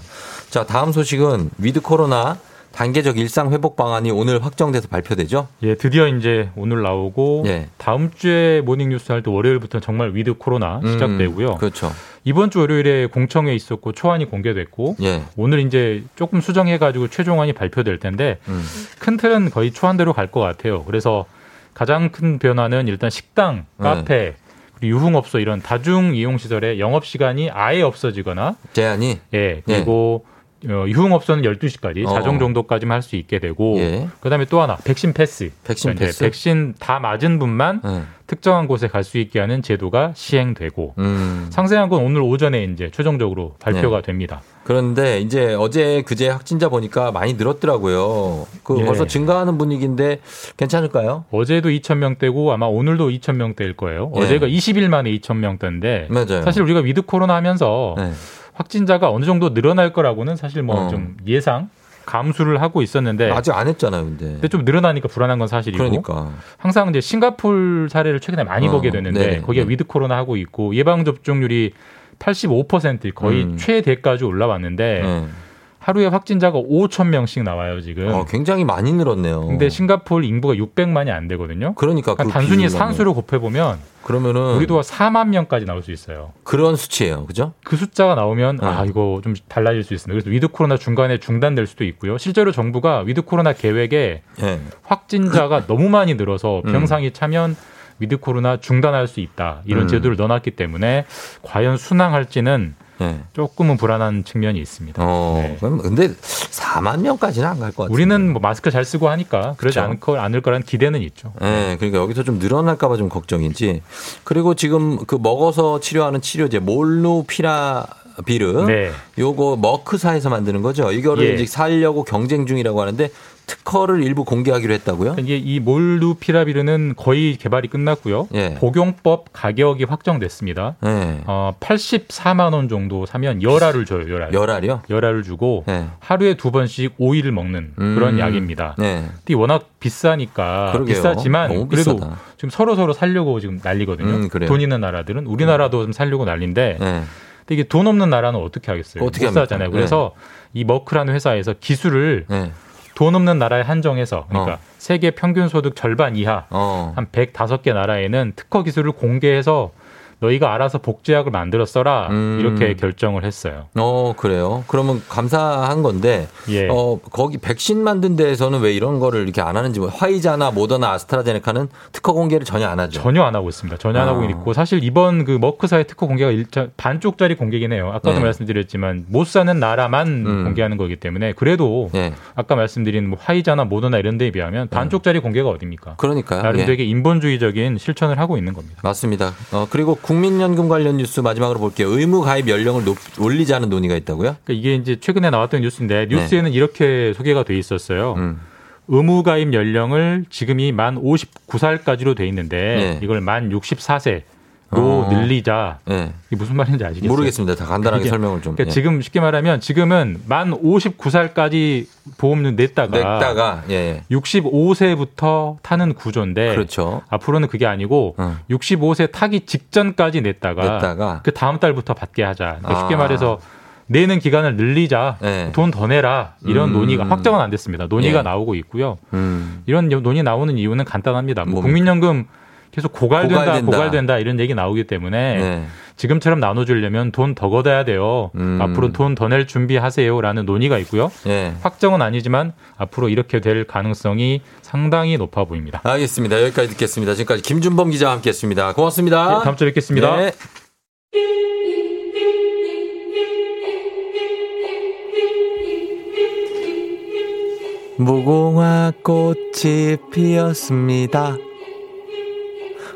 자, 다음 소식은 위드 코로나 단계적 일상 회복 방안이 오늘 확정돼서 발표되죠? 예, 드디어 이제 오늘 나오고 예. 다음 주에 모닝 뉴스 할 때 월요일부터 정말 위드 코로나 음, 시작되고요. 그렇죠. 이번 주 월요일에 공청회 있었고 초안이 공개됐고 예. 오늘 이제 조금 수정해 가지고 최종안이 발표될 텐데 음. 큰 틀은 거의 초안대로 갈 것 같아요. 그래서 가장 큰 변화는 일단 식당, 네. 카페, 그리고 유흥업소 이런 다중 이용 시설의 영업 시간이 아예 없어지거나 제한이 예, 그리고 어, 유흥업소는 12시까지 어. 자정 정도까지만 할 수 있게 되고 예. 그다음에 또 하나 백신 패스. 백신 이제 패스? 백신 다 맞은 분만 예. 특정한 곳에 갈 수 있게 하는 제도가 시행되고 음. 상세한 건 오늘 오전에 이제 최종적으로 발표가 네. 됩니다. 그런데 이제 어제 그제 확진자 보니까 많이 늘었더라고요. 그 예. 벌써 증가하는 분위기인데 괜찮을까요? 어제도 2,000명대고 아마 오늘도 2,000명대일 거예요. 예. 어제가 20일 만에 2,000명대인데 맞아요. 사실 우리가 위드 코로나 하면서 네. 확진자가 어느 정도 늘어날 거라고는 사실 뭐 어. 좀 예상 감수를 하고 있었는데 아직 안 했잖아요, 근데. 근데 좀 늘어나니까 불안한 건 사실이고 그러니까. 항상 이제 싱가폴 사례를 최근에 많이 어, 보게 됐는데 네네. 거기가 네. 위드 코로나 하고 있고 예방 접종률이 85% 거의 음. 최대까지 올라왔는데 네. 하루에 확진자가 5천 명씩 나와요 지금. 어, 굉장히 많이 늘었네요. 근데 싱가폴 인구가 600만이 안 되거든요. 그러니까 그 단순히 비율로는. 산수로 곱해 보면 그러면은 우리도 4만 명까지 나올 수 있어요. 그런 수치예요. 그죠? 그 숫자가 나오면 어. 아 이거 좀 달라질 수 있습니다. 그래서 위드 코로나 중간에 중단될 수도 있고요. 실제로 정부가 위드 코로나 계획에 예. 확진자가 [laughs] 너무 많이 늘어서 음. 병상이 차면 위드 코로나 중단할 수 있다 이런 음. 제도를 넣어놨기 때문에 과연 순항할지는 예. 조금은 불안한 측면이 있습니다. 어, 네. 그럼 근데 4만 명까지는 안 갈 것 같아요. 우리는 뭐 마스크 잘 쓰고 하니까 그러지 그렇죠. 않을, 거, 않을 거라는 기대는 있죠. 예, 그러니까 여기서 좀 늘어날까봐 좀 걱정이지. 그리고 지금 그 먹어서 치료하는 치료제 몰누피라 비르, 네. 요거 머크사에서 만드는 거죠. 이거를 예. 이제 살려고 경쟁 중이라고 하는데 특허를 일부 공개하기로 했다고요? 이게 이 몰누피라비르는 거의 개발이 끝났고요. 예. 복용법 가격이 확정됐습니다. 예. 어, 84만 원 정도 사면 열알을 줘요. 열알. 열알이요? 열알을 주고 예. 하루에 두 번씩 오일을 먹는 그런 음. 약입니다. 네. 근데 워낙 비싸니까 그러게요. 비싸지만 그래도. 지금 서로 서로 살려고 지금 난리거든요. 음, 그래요. 돈 있는 나라들은 우리나라도 좀 살려고 난리인데 예. 근데 이게 돈 없는 나라는 어떻게 하겠어요? 어떻게 못? 사잖아요. 그래서 이 머크라는 회사에서 기술을 예. 돈 없는 나라에 한정해서 그러니까 어. 세계 평균 소득 절반 이하 어. 한 105개 나라에는 특허 기술을 공개해서 너희가 알아서 복제약을 만들어 써라 음. 이렇게 결정을 했어요. 어, 그래요. 그러면 감사한 건데, 예. 어, 거기 백신 만든 데에서는 왜 이런 거를 이렇게 안 하는지, 뭐 화이자나 모더나 아스트라제네카는 특허 공개를 전혀 안 하죠. 전혀 안 하고 있습니다. 전혀 안 아. 하고 있고 사실 이번 그 머크사의 특허 공개가 일자, 반쪽짜리 공개긴 해요. 아까도 네. 말씀드렸지만 못 사는 나라만 음. 공개하는 거기 때문에 그래도 예. 아까 말씀드린 뭐 화이자나 모더나 이런 데에 비하면 반쪽짜리 공개가 어딥니까? 그러니까요. 나름 예. 되게 인본주의적인 실천을 하고 있는 겁니다. 맞습니다. 어, 그리고 국민연금 관련 뉴스 마지막으로 볼게요. 의무 가입 연령을 높, 올리자는 논의가 있다고요? 그러니까 이게 이제 최근에 나왔던 뉴스인데 뉴스에는 이렇게 소개가 돼 있었어요. 네. 음. 의무 가입 연령을 지금이 만 59살까지로 돼 있는데 네. 이걸 만 64세 로 어. 늘리자. 예. 이게 무슨 말인지 아시겠어요? 모르겠습니다. 다 간단하게 그게- 설명을 좀. 그러니까 예. 지금 쉽게 말하면 지금은 만 59살까지 보험료 냈다가, 냈다가, 예. 65세부터 타는 구조인데 그렇죠. 앞으로는 그게 아니고 어. 65세 타기 직전까지 냈다가, 냈다가. 그 다음 달부터 받게 하자. 그러니까 쉽게 아. 말해서 내는 기간을 늘리자. 예. 돈더 내라. 이런 음. 논의가 확정은 안 됐습니다. 논의가 예. 나오고 있고요. 음. 이런 논의 나오는 이유는 간단합니다. 뭐? 국민연금 계속 고갈된다, 고갈된다. 고갈된다, 이런 얘기 나오기 때문에 네. 지금처럼 나눠주려면 돈 더 걷어야 돼요. 음. 앞으로 돈 더 낼 준비하세요라는 논의가 있고요. 예. 확정은 아니지만 앞으로 이렇게 될 가능성이 상당히 높아 보입니다. 알겠습니다. 여기까지 듣겠습니다. 지금까지 김준범 기자와 함께 했습니다. 고맙습니다. 네, 다음 주에 뵙겠습니다. 네. 무궁화 꽃이 피었습니다.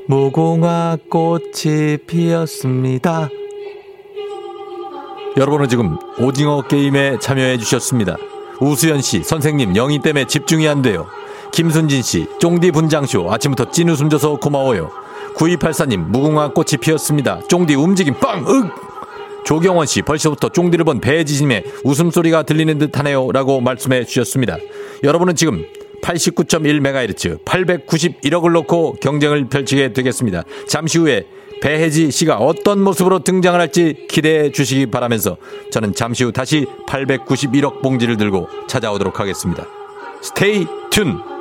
무궁화 꽃이 피었습니다. 여러분은 지금 오징어 게임에 참여해 주셨습니다. 우수연 씨, 선생님 영희 때문에 집중이 안 돼요. 김순진 씨, 쫑디 분장쇼 아침부터 찐 웃음 줘서 고마워요. 9284님, 무궁화 꽃이 피었습니다. 쫑디 움직임 빵! 윽! 조경원 씨, 벌써부터 쫑디를 본 배지심에 웃음소리가 들리는 듯 하네요. 라고 말씀해 주셨습니다. 여러분은 지금 89.1MHz, 891억을 놓고 경쟁을 펼치게 되겠습니다. 잠시 후에 배혜지 씨가 어떤 모습으로 등장을 할지 기대해 주시기 바라면서 저는 잠시 후 다시 891억 봉지를 들고 찾아오도록 하겠습니다. 스테이 튠!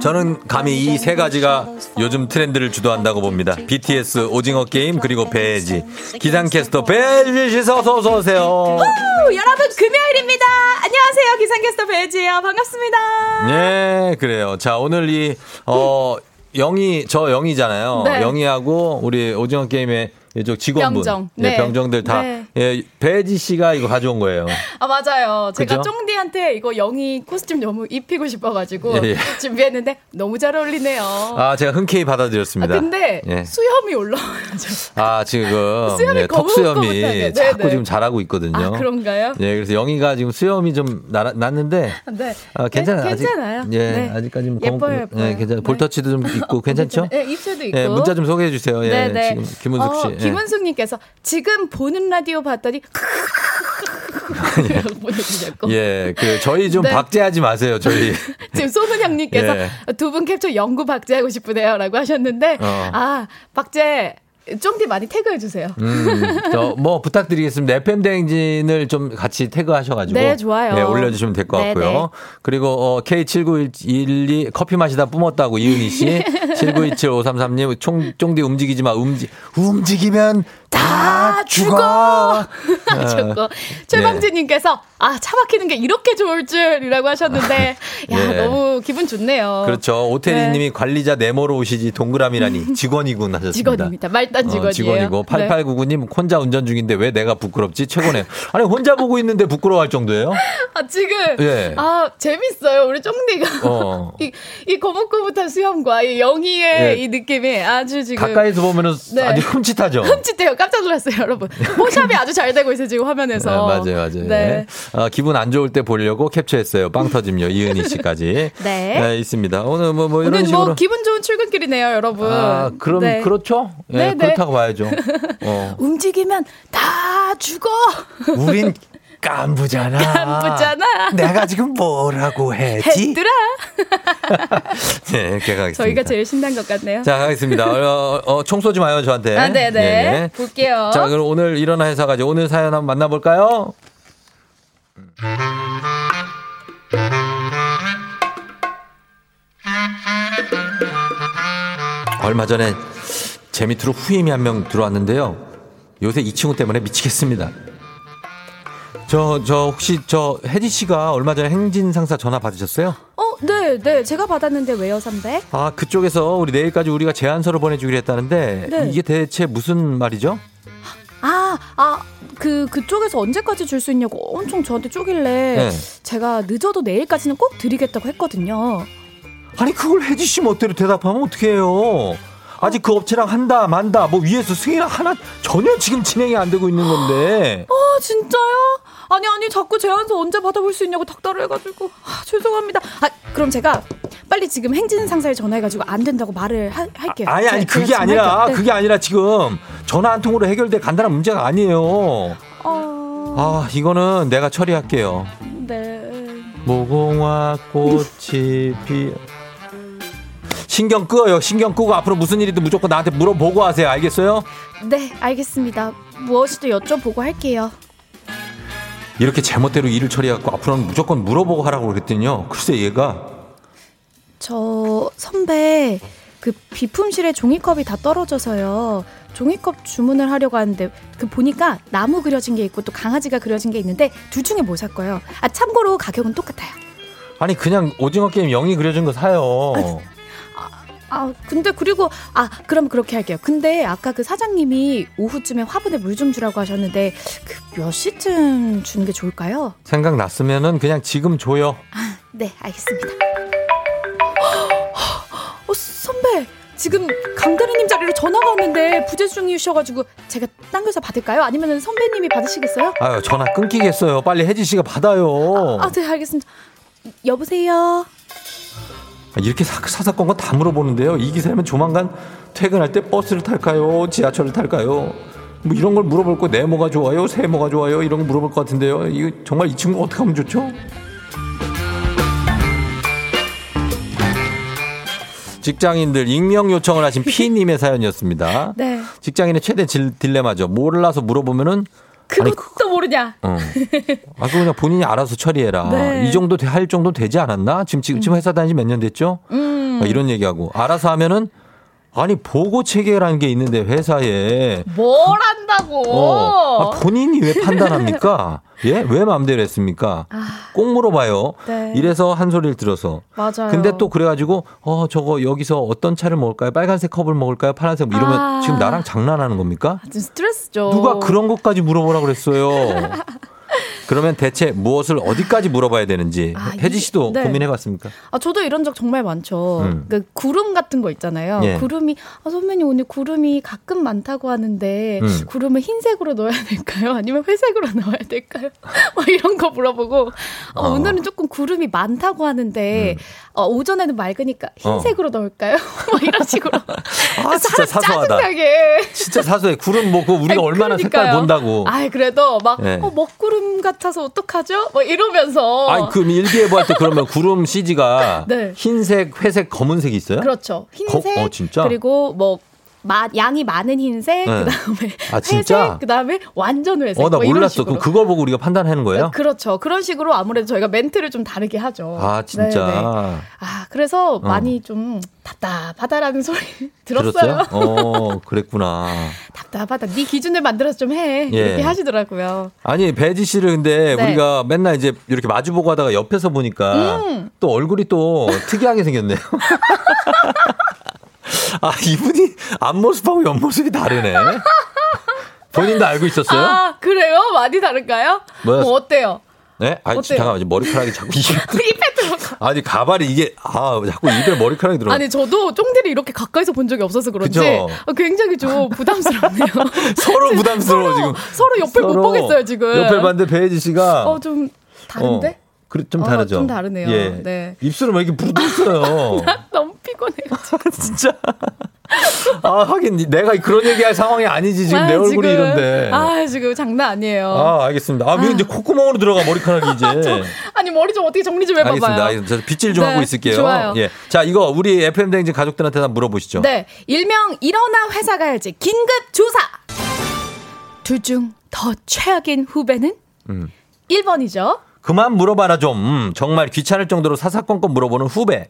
저는 감히 이 세 가지가 요즘 트렌드를 주도한다고 봅니다. BTS, 오징어 게임, 그리고 배지. 기상캐스터 배지 씨 어서 어서 오세요. 후, 여러분 금요일입니다. 안녕하세요. 기상캐스터 배지예요. 반갑습니다. 예, 그래요. 자, 오늘 이, 어, 영희, 저 영희잖아요. 네. 영희하고 우리 오징어 게임의 이쪽 직원분. 병정. 예, 네. 병정들 다. 네. 예, 배지 씨가 이거 가져온 거예요. 아 맞아요. 제가? 쫑디한테 이거 영희 코스튬 너무 입히고 싶어가지고 예, 예. [laughs] 준비했는데 너무 잘 어울리네요. 아, 제가 흔쾌히 받아들였습니다. 아, 근데 예. 수염이 올라와가지고 아, 지금 [laughs] 수염이 예, 턱 수염이 거뭇거뭇하게. 자꾸 네네. 지금 자라고 있거든요. 아 그런가요? 예, 그래서 영희가 지금 수염이 좀 나, 났는데 네. 아, 괜찮아요. 네, 괜찮아요. 예, 네. 아직까지 는 예뻐요, 검- 예뻐요. 예, 괜찮아요. 볼터치도 좀 있고 괜찮죠? [laughs] 네, 입체도 있고. 예, 문자 좀 소개해 주세요. 예. 지금 김은숙 씨. 어, 예. 김은숙님께서 지금 보는 라디오 봤더니 [laughs] 보내주셨고 예, 그 저희 좀 네. 박제하지 마세요. 저희 [laughs] 지금 소문향님께서 예. 두분 캡처 영구 박제하고 싶으네요라고 하셨는데 어. 아 박제 쫑디 많이 태그해 주세요. 음, 저뭐 부탁드리겠습니다. FM 대행진을 좀 같이 태그하셔가지고 네, 좋아요. 예, 올려주시면 될것 네, 같고요. 네. 그리고 어, K7912 커피 마시다 뿜었다고 이은희 씨, [laughs] 7927533님 총 쫑디 움직이지 마. 움직 움직이면 다 죽어. 하셨고 [laughs] 어, 최방진님께서 아 차 막히는 게 이렇게 좋을 줄이라고 하셨는데 야 예. 너무 기분 좋네요. 그렇죠. 오태리님이 관리자 네모로 오시지 동그라미라니 [laughs] 직원이군 하셨습니다. 직원입니다. 말단 직원이에요. 어, 직원이고 네. 8899님 혼자 운전 중인데 왜 내가 부끄럽지 최고네. 아니 혼자 보고 있는데 부끄러워할 정도예요? 아 지금 예. 아 재밌어요 우리 쫑디가 어. [laughs] 이, 이 거뭇거뭇한 수염과 이 영희의 예. 이 느낌이 아주 지금 가까이서 보면은 네. 아주 흠칫하죠. 흠칫해요 깜짝 놀랐어요 [laughs] 여러분 포샵이 아주 잘 되고 있어요 지금 화면에서 네, 맞아요, 맞아요. 네. 어, 기분 안 좋을 때 보려고 캡처했어요. 빵 터짐요. 이은희 씨까지. [laughs] 네. 있습니다. 오늘 뭐, 뭐 이런 오늘 식으로. 뭐 기분 좋은 출근길이네요 여러분 아, 그럼, 네. 그렇죠? 예, 네, 네. 그렇다고 봐야죠. [laughs] 어. 움직이면 다 죽어 우린 깐부잖아. 깐부잖아. 내가 지금 뭐라고 했지? 했더라 [laughs] 네, 걔가 가겠습니다. 저희가 제일 신난 것 같네요 자, 가겠습니다. 어, 어, 총 쏘지 마요, 저한테. 아, 네네. 예. 볼게요. 자, 그럼 오늘 일어나 회사 가죠. 오늘 사연 한번 만나볼까요? 얼마 전에 제 밑으로 후임이 한 명 들어왔는데요. 요새 이 친구 때문에 미치겠습니다. 저, 저, 혹시 저, 혜지 씨가 얼마 전에 행진 상사 전화 받으셨어요? 어, 네, 네. 제가 받았는데 왜요, 선배? 아, 그쪽에서 우리 내일까지 우리가 제안서를 보내주기로 했다는데, 네. 이게 대체 무슨 말이죠? 아, 아, 그, 그쪽에서 언제까지 줄 수 있냐고 엄청 저한테 쪼길래 네. 제가 늦어도 내일까지는 꼭 드리겠다고 했거든요. 아니, 그걸 혜지 씨 멋대로 대답하면 어떡해요? 아직 그 업체랑 한다, 만다, 뭐 위에서 승인 하나 전혀 지금 진행이 안 되고 있는 건데. [gasps] 아, 진짜요? 아니, 아니, 자꾸 제안서 언제 받아볼 수 있냐고 닥달을 해가지고. 아, 죄송합니다. 아, 그럼 제가 빨리 지금 행진 상사에 전화해가지고 안 된다고 말을 하- 할게요. 아 니, 아니, 제가 그게 아니라. 네. 그게 아니라 지금 전화 한 통으로 해결될 간단한 문제가 아니에요. 어, 아, 이거는 내가 처리할게요. 네. 무궁화 꽃이 피 신경 끄어요. 신경 끄고 앞으로 무슨 일이든 무조건 나한테 물어보고 하세요. 알겠어요? 네, 알겠습니다. 무엇이든 여쭤보고 할게요. 이렇게 제멋대로 일을 처리해갖고 앞으로는 무조건 물어보고 하라고 그랬더니요. 글쎄 얘가 저 선배 그 비품실에 종이컵이 다 떨어져서요. 종이컵 주문을 하려고 하는데 그 보니까 나무 그려진 게 있고 또 강아지가 그려진 게 있는데 둘 중에 뭐 살 거예요? 아 참고로 가격은 똑같아요. 아니 그냥 오징어 게임 영이 그려진 거 사요. 아 근데 그리고 아 그럼 그렇게 할게요. 근데 아까 그 사장님이 오후쯤에 화분에 물 좀 주라고 하셨는데 그 몇 시쯤 주는 게 좋을까요? 생각났으면은 그냥 지금 줘요. 네 알겠습니다. 지금 강다리님 자리로 전화가 왔는데 부재 중이셔가지고 제가 당겨서 받을까요? 아니면 선배님이 받으시겠어요? 아유, 전화 끊기겠어요. 빨리 혜지 씨가 받아요. 아, 네, 알겠습니다. 여보세요? 이렇게 사, 사사건건 다 물어보는데요. 이 기사면 조만간 퇴근할 때 버스를 탈까요? 지하철을 탈까요? 뭐 이런 걸 물어볼 거 네모가 좋아요? 세모가 좋아요? 이런 거 물어볼 것 같은데요. 이거 정말 이 친구 어떻게 하면 좋죠? 직장인들 익명 요청을 하신 [laughs] 피님의 사연이었습니다. 네. 직장인의 최대 질- 딜레마죠. 몰라서 물어보면은 아니 그, 또 모르냐? 어. 아, 그 그냥 본인이 알아서 처리해라. 네. 이 정도 돼- 할 정도 되지 않았나? 지금 지금 지금 회사 다니지 몇 년 됐죠? 음. 아, 이런 얘기하고 알아서 하면은 아니 보고 체계라는 게 있는데 회사에 뭘 한다고? 어, 아, 본인이 왜 판단합니까? [laughs] 예? 왜 마음대로 했습니까? 꼭 물어봐요. 아. 네. 이래서 한 소리를 들어서. 맞아요. 근데 또 그래가지고 어 저거 여기서 어떤 차를 먹을까요? 빨간색 컵을 먹을까요? 파란색 뭐 이러면 아. 지금 나랑 장난하는 겁니까? 좀 스트레스죠. 누가 그런 것까지 물어보라 그랬어요. [laughs] 그러면 대체 무엇을 어디까지 물어봐야 되는지 아, 혜지 씨도 네. 고민해봤습니까? 아, 저도 이런 적 정말 많죠. 음. 그 구름 같은 거 있잖아요. 예. 구름이, 아, 선배님 오늘 구름이 가끔 많다고 하는데, 음. 구름을 흰색으로 넣어야 될까요? 아니면 회색으로 넣어야 될까요? [laughs] 막 이런 거 물어보고, 어, 어. 오늘은 조금 구름이 많다고 하는데, 어, 오전에는 맑으니까 흰색으로 넣을까요? [laughs] 막 이런 식으로. 아 진짜 사소하다. 짜증나게. 진짜 사소해. 구름 먹고 우리가 아니, 얼마나 색깔 그러니까요. 본다고. 아이, 그래도 막, 예. 어, 먹구름 같 아서 어떡하죠? 막 이러면서. 아니 그럼 일기예보 할 때 그러면 구름 CG가 [laughs] 네. 흰색, 회색, 검은색이 있어요? 그렇죠. 흰색 거- 어, 진짜? 그리고 뭐 마, 양이 많은 흰색, 네. 그다음에 아? [laughs] 회색, 그다음에 완전 회색. 어 나 뭐 몰랐어. 그럼 그걸 보고 우리가 판단하는 거예요? 그렇죠. 그런 식으로 아무래도 저희가 멘트를 좀 다르게 하죠. 아 진짜. 네네. 아 그래서 어. 많이 좀 답답하다라는 소리 [laughs] 들었어요. 들었어요? 어 그랬구나. [laughs] 답답하다. 네 기준을 만들어서 좀 해. 예. 이렇게 하시더라고요. 아니 배지 씨를 근데 네. 우리가 맨날 이제 이렇게 마주보고 하다가 옆에서 보니까 음. 또 얼굴이 또 특이하게 생겼네요. 아 이분이 앞모습하고 옆모습이 다르네. 본인도 알고 있었어요? 아 그래요? 많이 다른가요? 뭐야? 뭐 어때요? 네? 아니 어때요? 잠깐만 머리카락이 자꾸 입에 입에 들어가. 아니 가발이 이게 아 자꾸 입에 머리카락이 들어. 아니 저도 쫑디를 이렇게 가까이서 본 적이 없어서 그런지? 어, 굉장히 좀 [laughs] 부담스럽네요. [laughs] 서로 부담스러워 지금. 서로 옆을 못 보겠어요 지금. 옆에 봤는데 배지 씨가 어 좀 다른데? 어, 그래 좀 어, 다르죠. 좀 다르네요. 예. 네. 입술은 왜 이렇게 부드럽어요? [laughs] 피곤해요. [laughs] 진짜. 아 하긴 내가 그런 얘기할 상황이 아니지 지금 내 아, 얼굴이 지금, 이런데. 아 지금 장난 아니에요. 아, 알겠습니다. 아, 왜 이제 콧구멍으로 들어가 머리카락이 이제. [laughs] 아니 머리 좀 어떻게 정리 좀 해봐봐요. 알겠습니다. 알겠습니다. 저 빗질 좀 네, 하고 있을게요. 좋아요. 예. 자, 이거 우리 FM 댕진 가족들한테 한번 물어보시죠. 네, 일명 일어나 회사 가야지 긴급 조사. 둘 중 더 최악인 후배는 음. 1번이죠. 그만 물어봐라 좀. 음, 정말 귀찮을 정도로 사사건건 물어보는 후배.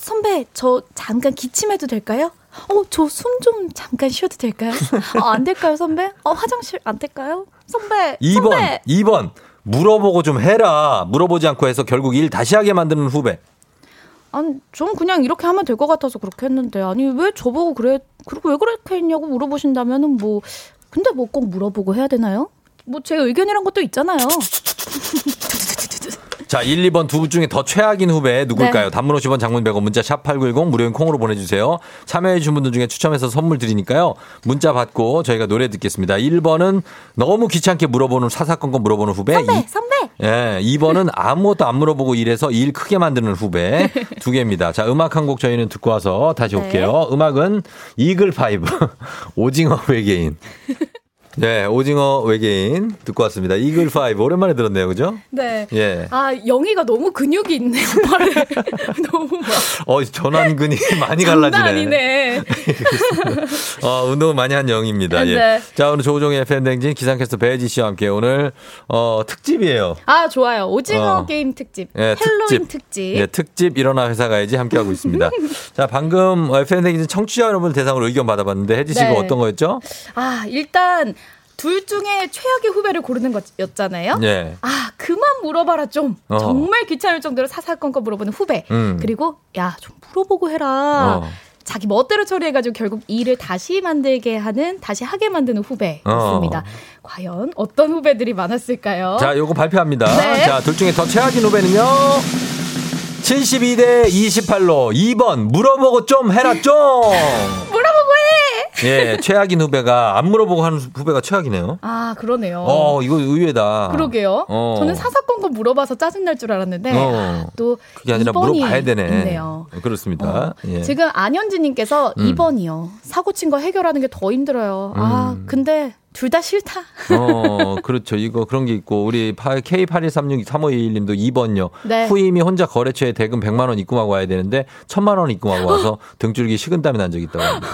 어, 선배, 저 잠깐 기침해도 될까요? 어, 저 숨 좀 잠깐 쉬어도 될까요? 어, 안 될까요, 선배? 어, 화장실 안 될까요? 선배, 2번, 선배. 2번. 물어보고 좀 해라. 물어보지 않고 해서 결국 일 다시 하게 만드는 후배. 아니, 전 그냥 이렇게 하면 될 것 같아서 그렇게 했는데, 아니, 왜 저보고 그래, 그리고 왜 그렇게 했냐고 물어보신다면은 뭐, 근데 뭐 꼭 물어보고 해야 되나요? 뭐 제 의견이란 것도 있잖아요. 자, 1, 2번 두분 중에 더 최악인 후배 누굴까요? 네. 단문 50원 장문 100원 문자 샵 8910 무료인 콩으로 보내주세요. 참여해 주신 분들 중에 추첨해서 선물 드리니까요. 문자 받고 저희가 노래 듣겠습니다. 1번은 너무 귀찮게 물어보는 사사건건 물어보는 후배. 선배, 선배. 예, 2번은 아무것도 안 물어보고 일해서 일 크게 만드는 후배 두 개입니다. 자, 음악 한 곡 저희는 듣고 와서 다시 네. 올게요. 음악은 이글 파이브 [laughs] 오징어 외계인. 네, 오징어 외계인 듣고 왔습니다. 이글 파이브 오랜만에 들었네요, 그죠? 네. 예. 아, 영희가 너무 근육이 있네요, 발에. [laughs] 너무 막. 어, 전완근이 [laughs] 많이 갈라지네. 아니네. [laughs] 어, 운동 많이 한 영희입니다. 예. 네. 자, 오늘 조우종의 FM댕진 기상캐스터 배혜지 씨와 함께 오늘 어, 특집이에요. 아, 좋아요. 오징어 어. 게임 특집. 예, 헬로윈 특집. 예, 특집 일어나 회사 가야지 함께 하고 있습니다. 자, 방금 FM댕진 청취자 여러분 대상으로 의견 받아봤는데 혜지 씨가 네. 어떤 거였죠? 아, 일단 둘 중에 최악의 후배를 고르는 거였잖아요. 예. 아, 그만 물어봐라 좀. 어. 정말 귀찮을 정도로 사사건건 물어보는 후배. 음. 그리고 야, 좀 물어보고 해라. 어. 자기 멋대로 처리해가지고 결국 일을 다시 만들게 하는, 다시 하게 만드는 후배 어. 과연 어떤 후배들이 많았을까요? 자, 요거 발표합니다. 네. 자, 둘 중에 더 최악인 후배는요. 72대 28로 2번 물어보고 좀 해라 좀. 해. 예, 최악인 후배가 안 물어보고 하는 후배가 최악이네요. 아 그러네요. 어, 이거 의외다. 그러게요. 어. 저는 사사건건 물어봐서 짜증 날 줄 알았는데 어. 또 그게 아니라 2번이 물어봐야 되네. 있네요. 그렇습니다. 예. 지금 안현진님께서 음. 2번이요. 사고 친 거 해결하는 게 더 힘들어요. 아 음. 근데 둘 다 싫다. 어, 그렇죠. 이거 그런 게 있고 우리 K81363521님도 2번요. 네. 후임이 혼자 거래처에 대금 100만 원 입금하고 와야 되는데 1000만 원 입금하고 와서 [laughs] 등줄기 식은땀이 난 적이 있다고 합니다.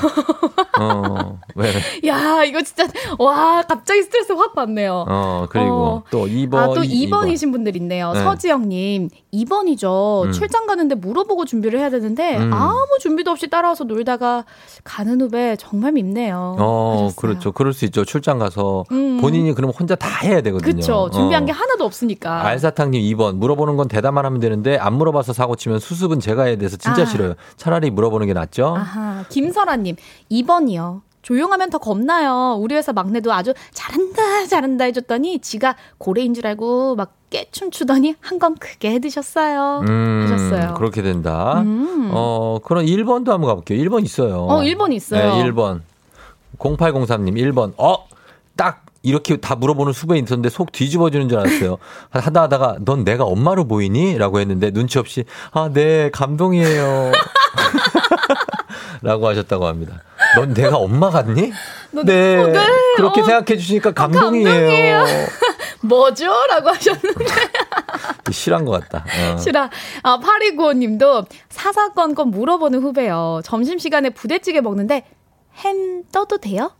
[laughs] 어, 왜? 야 이거 진짜 와 갑자기 스트레스 확 받네요. 어, 그리고 어. 또 2번. 아, 또 이- 2번이신 분들 있네요. 네. 서지영 님, 2번이죠. 음. 출장 가는데 물어보고 준비를 해야 되는데, 음. 아무 준비도 없이 따라와서 놀다가 가는 후배 정말 밉네요. 어, 그렇죠. 그럴 수 있죠. 출장 가서 음. 본인이 그럼 혼자 다 해야 되거든요. 그쵸. 준비한 어. 게 하나도 없으니까. 알사탕님 2번 물어보는 건 대답만 하면 되는데 안 물어봐서 사고 치면 수습은 제가 해야 돼서 진짜 아. 싫어요. 차라리 물어보는 게 낫죠. 아하, 김설아님, 2번이요. 조용하면 더 겁나요. 우리 회사 막내도 아주 잘한다, 잘한다 해줬더니 지가 고래인 줄 알고 막 깨춤 추더니 한 건 크게 해드셨어요. 하셨어요. 음, 그렇게 된다. 음. 어, 그럼 1번도 한번 가볼게요. 1번 있어요. 어, 1번 있어요. 네, 1번. 0803님 1번. 어, 딱 이렇게 다 물어보는 수배 있었는데 속 뒤집어지는 줄 알았어요. 하다 하다가 넌 내가 엄마로 보이니? 라고 했는데 눈치 없이 아, 네, 감동이에요. [laughs] 라고 하셨다고 합니다. 넌 내가 엄마 같니? 네. 어, 네. 그렇게 어, 생각해 주시니까 감동이에요. 감동이에요. [laughs] 뭐죠? 라고 하셨는데. [laughs] 실한 것 같다. 어. 싫어. 아, 8295님도 사사건건 물어보는 후배요. 점심시간에 부대찌개 먹는데 햄 떠도 돼요?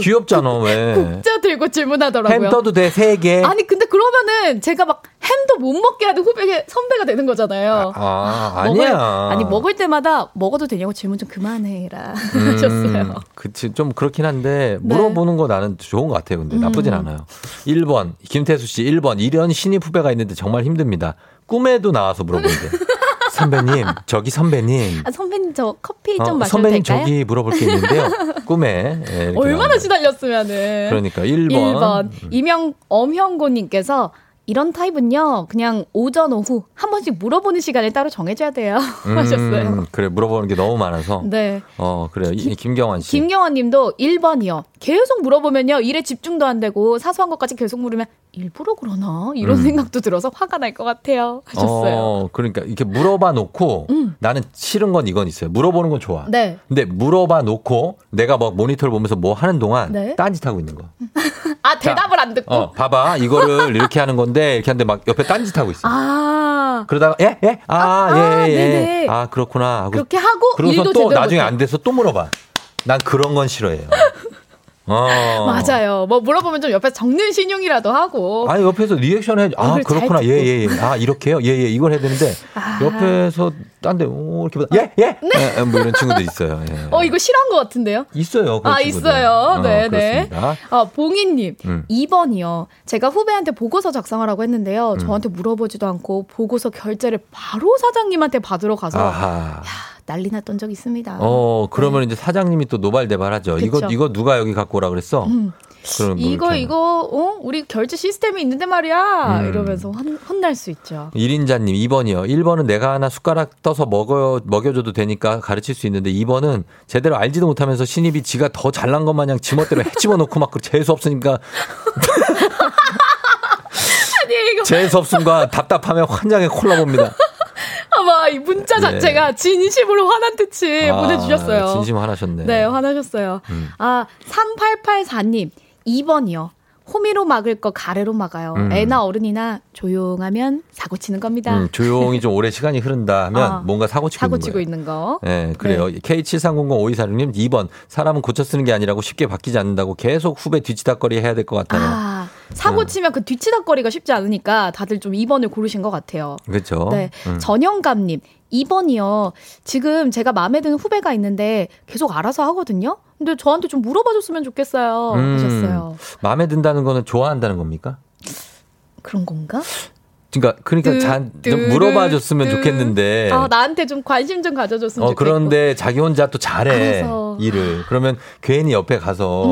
귀엽잖아, [laughs] 왜. 국자 들고 질문하더라고요. 햄 떠도 돼, 세 개. 아니 근데 그러면은 제가 막 햄도 못 먹게 하는 후배 선배가 되는 거잖아요. 아, 먹을- 아니야. 아니 먹을 때마다 먹어도 되냐고 질문 좀 그만해라 [laughs] 음, 하셨어요. 그치. 좀 그렇긴 한데, 네. 물어보는 거 나는 좋은 것 같아요. 근데 나쁘진 음. 않아요. 1번, 김태수 씨, 1번. 이런 신입 후배가 있는데 정말 힘듭니다. 꿈에도 나와서 물어보는데. [laughs] 선배님, 저기 선배님. 아, 선배님 저 커피 좀 어, 마셔도 선배님 될까요? 저기 물어볼 게 있는데요. 꿈에. 예, 얼마나. 시달렸으면은. 그러니까 1번. 1번. 이명 엄형고 님께서 이런 타입은요, 그냥 오전, 오후 한 번씩 물어보는 시간을 따로 정해줘야 돼요. [laughs] 하셨어요. 음, 그래, 물어보는 게 너무 많아서. 네. 어, 그래요. 이- 김경환 씨. 김경환 님도 1번이요. 계속 물어보면요, 일에 집중도 안 되고, 사소한 것까지 계속 물으면, 일부러 그러나? 이런 음. 생각도 들어서 화가 날 것 같아요. 하셨어요. 어, 그러니까 이렇게 물어봐 놓고 음. 나는 싫은 건 이건 있어요. 물어보는 건 좋아. 네. 근데 물어봐 놓고 내가 막 모니터를 보면서 뭐 하는 동안 네. 딴짓하고 있는 거. [laughs] 아, 대답을 안 듣고. 어, 봐봐. 이거를 이렇게 하는 건데 이렇게 하는데 막 옆에 딴짓하고 있어. 아. 그러다가 예? 예? 아, 아, 예, 예. 네네. 아, 그렇구나. 하고 그렇게 하고, 그러고서 또 나중에. 안 돼서 또 물어봐. 난 그런 건 싫어해요. [laughs] 어. [laughs] 맞아요. 뭐 물어보면 좀 옆에 적는 신용이라도 하고. 아니 옆에서 리액션 해. 아 그렇구나. 듣고. 예예 예. 아 이렇게요. 예예 이걸 해야 되는데 아. 옆에서 딴데 오 이렇게 보다 예 예. 예, 뭐 이런 친구들 있어요. 예. 어, 이거 싫어한 것 같은데요? 있어요. 아, 친구들. 있어요. 어, 네, 네. 아, 봉인님, 음. 2번이요. 제가 후배한테 보고서 작성하라고 했는데요. 음. 저한테 물어보지도 않고 보고서 결제를 바로 사장님한테 받으러 가서 아하. 난리 났던 적 있습니다. 어 그러면 이제 사장님이 또 노발대발하죠. 이거 그쵸. 이거 누가 여기 갖고 오라 그랬어? 음. 뭐 이거 이거 어 우리 결제 시스템이 있는데 말이야 음. 이러면서 혼, 혼날 수 있죠. 1인자님 2번이요. 1번은 내가 하나 숟가락 떠서 먹어, 먹여줘도 되니까 가르칠 수 있는데 2번은 제대로 알지도 못하면서 신입이 지가 더 잘난 것 마냥 지멋대로 해집어 놓고 막 재수 없으니까 [laughs] 아니 이거 재수 없음과 답답함에 환장에 콜라봅니다. 아마 이 문자 네. 자체가 진심으로 화난 듯이 아, 보내주셨어요. 진심 화나셨네. 네, 화나셨어요. 음. 아, 3884님, 2번이요. 호미로 막을 거 가래로 막아요. 음. 애나 어른이나 조용하면 사고 치는 겁니다. 음, 조용히 좀 오래 시간이 흐른다 하면 아, 뭔가 사고 치고 사고 있는 치고 거예요. 있는 거. 네, 그래요. K73005246님 2번 사람은 고쳐 쓰는 게 아니라고 쉽게 바뀌지 않는다고 계속 후배 뒤치다거리 해야 될 것 같아요. 아, 사고 음. 치면 그 뒤치다거리가 쉽지 않으니까 다들 좀 2번을 고르신 것 같아요. 그렇죠. 네. 음. 전영감님, 2번이요. 지금 제가 마음에 드는 후배가 있는데 계속 알아서 하거든요? 근데 저한테 좀 물어봐 줬으면 좋겠어요. 음, 하셨어요. 마음에 든다는 거는 좋아한다는 겁니까? 그런 건가? 그러니까 그러니까 뚜, 잔, 좀 뚜, 물어봐 줬으면 뚜. 좋겠는데. 아, 나한테 좀 관심 좀 가져 줬으면 어, 좋겠고. 그런데 자기 혼자 또 잘해. 알아서. 일을. 그러면 괜히 옆에 가서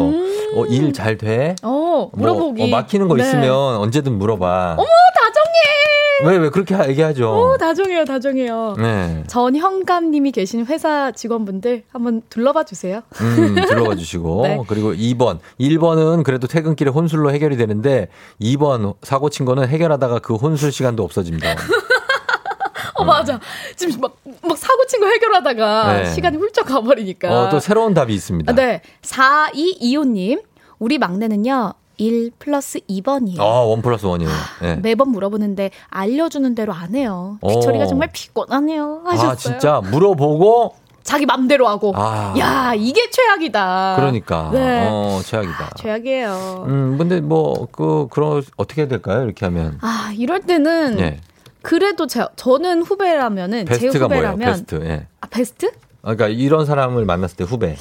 어, 일 잘 돼? 어, 뭐, 물어보기. 어, 막히는 거 네. 있으면 언제든 물어봐. 어머, 다정해! 왜, 왜 그렇게 얘기하죠? 오, 다정해요, 다정해요. 네. 전 형감님이 계신 회사 직원분들 한번 둘러봐 주세요. 음, [laughs] 들어가 주시고. 네. 그리고 2번. 1번은 그래도 퇴근길에 혼술로 해결이 되는데 2번 사고 친 거는 해결하다가 그 혼술 시간도 없어집니다. [laughs] 어, 맞아. 지금 막, 막 사고 친 거 해결하다가 네. 시간이 훌쩍 가버리니까. 어, 또 새로운 답이 있습니다. 아, 네. 4225님. 우리 막내는요, 1 플러스 2번이에요. 아, 원 플러스 원이에요. 네. 매번 물어보는데 알려주는 대로 안 해요. 어. 기철이가 정말 피곤하네요. 하셨어요. 아, 진짜 물어보고 자기 맘대로 하고. 아. 야, 이게 최악이다. 그러니까 네. 어, 최악이다. 최악이에요. 음, 근데 뭐 그 그런 어떻게 해야 될까요? 이렇게 하면. 아, 이럴 때는 예. 그래도 제, 저는 후배라면은 제 베스트가 뭐예요? 후배라면 베스트. 예. 아, 베스트? 아, 그러니까 이런 사람을 만났을 때 후배.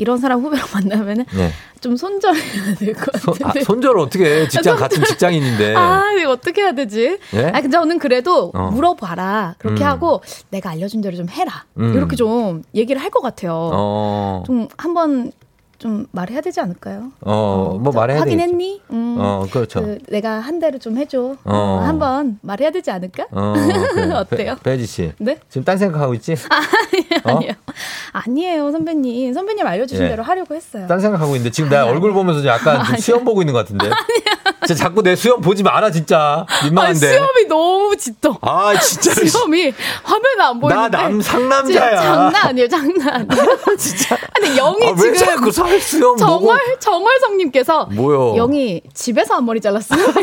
이런 사람 후배로 [laughs] 만나면은 예. 좀 손절해야 될것 손, 아, 같은데. 손절을 어떻게 해? 직장 같은 직장인인데. 아, 이거 어떻게 해야 되지? 예? 아, 근데 저는 그래도 어. 물어봐라. 그렇게 음. 하고 내가 알려준 대로 좀 해라. 음. 이렇게 좀 얘기를 할 것 같아요. 어. 좀 한번 좀 말해야 되지 않을까요? 어, 뭐 말해야 돼. 확인했니? 음, 어, 그렇죠. 그 내가 한 대로 좀 해줘. 어. 어, 한번 말해야 되지 않을까? 어, [laughs] 그래. 어때요? 배, 배지 씨. 네? 지금 딴 생각하고 있지? [laughs] 어? 아니요. 아니에요, 선배님. 선배님 알려주신 예. 대로 하려고 했어요. 딴 생각하고 있는데 지금 나 얼굴 보면서 약간 좀 수염 보고 있는 것 같은데. [laughs] 진짜 자꾸 내 수염 보지 마라 진짜. 아, 민망한데. 수염이 너무 짙어. 아, 진짜로. 수염이 화면에 안 보이는데. 남 상남자야. 진짜 장난 아니에요, 장난. [laughs] 진짜. 근데 영이 아, 왜 지금 자꾸 살 수염 보고. 정월 정월성님께서 뭐요? 영이 집에서 앞머리 잘랐어요. [laughs]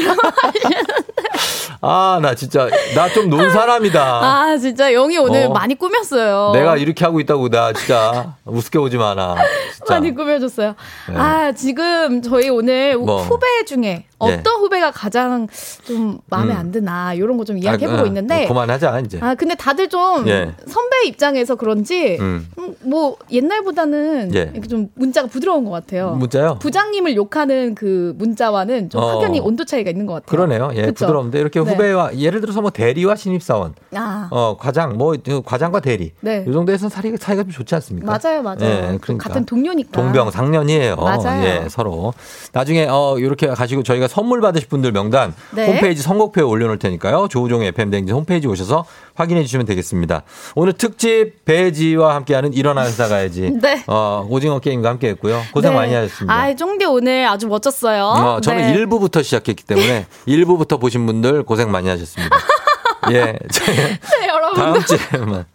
아, 나 진짜 나 좀 논 사람이다. 아 진짜 영이 오늘 어. 많이 꾸몄어요. 내가 이렇게 하고 있다고 나 진짜 우습게 보지 마라. 진짜. 많이 꾸며줬어요. 네. 아 지금 저희 오늘 뭐. 후배 중에 어떤 후배가 가장 좀 마음에 음. 안 드나 이런 거 좀 이야기해보고 아, 있는데. 어, 그만하자 이제. 아 근데 다들 좀 예. 선배 입장에서 그런지 음. 음, 뭐 옛날보다는 예. 이렇게 좀 문자가 부드러운 것 같아요. 문자요? 부장님을 욕하는 그 문자와는 좀 어. 확연히 온도 차이가 있는 것 같아요. 그러네요. 예, 그쵸? 부드러운데 이렇게 네. 후배와 예를 들어서 뭐 대리와 신입사원, 아 어 과장 뭐 과장과 대리, 네. 이 정도에서는 사이가 사이가 좀 좋지 않습니까? 맞아요, 맞아요. 예, 그러니까 같은 동료니까. 동병 상련이에요. 맞아요. 예, 서로. 나중에 어 이렇게 가시고 저희가 선물 받으실 분들 명단 네. 홈페이지 선곡표에 올려놓을 테니까요. 조우종의 FM 댕진 홈페이지 오셔서 확인해 주시면 되겠습니다. 오늘 특집 배지와 함께하는 일어나 회사 가야지. [laughs] 네. 어 오징어 게임과 함께했고요. 고생 네. 많이 하셨습니다. 아, 쫑디 오늘 아주 멋졌어요. 어, 저는 네. 1부부터 시작했기 때문에 [laughs] 1부부터 보신 분들 고생 많이 하셨습니다. [laughs] 예. 네, 여러분. 다음 주에만.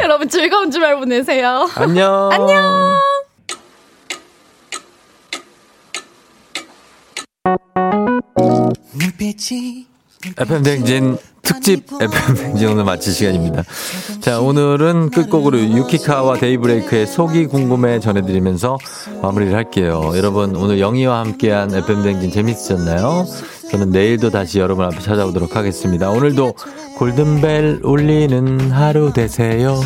여러분 즐거운 주말 보내세요. 안녕. 안녕. FM 댕진 특집 FM 댕진 오늘 마칠 시간입니다. 자, 오늘은 끝곡으로 유키카와 데이브레이크의 속이 궁금해 전해드리면서 마무리를 할게요. 여러분, 오늘 영희와 함께한 FM 댕진 재밌으셨나요? 저는 내일도 다시 여러분 앞에 찾아오도록 하겠습니다. 오늘도 골든벨 울리는 하루 되세요.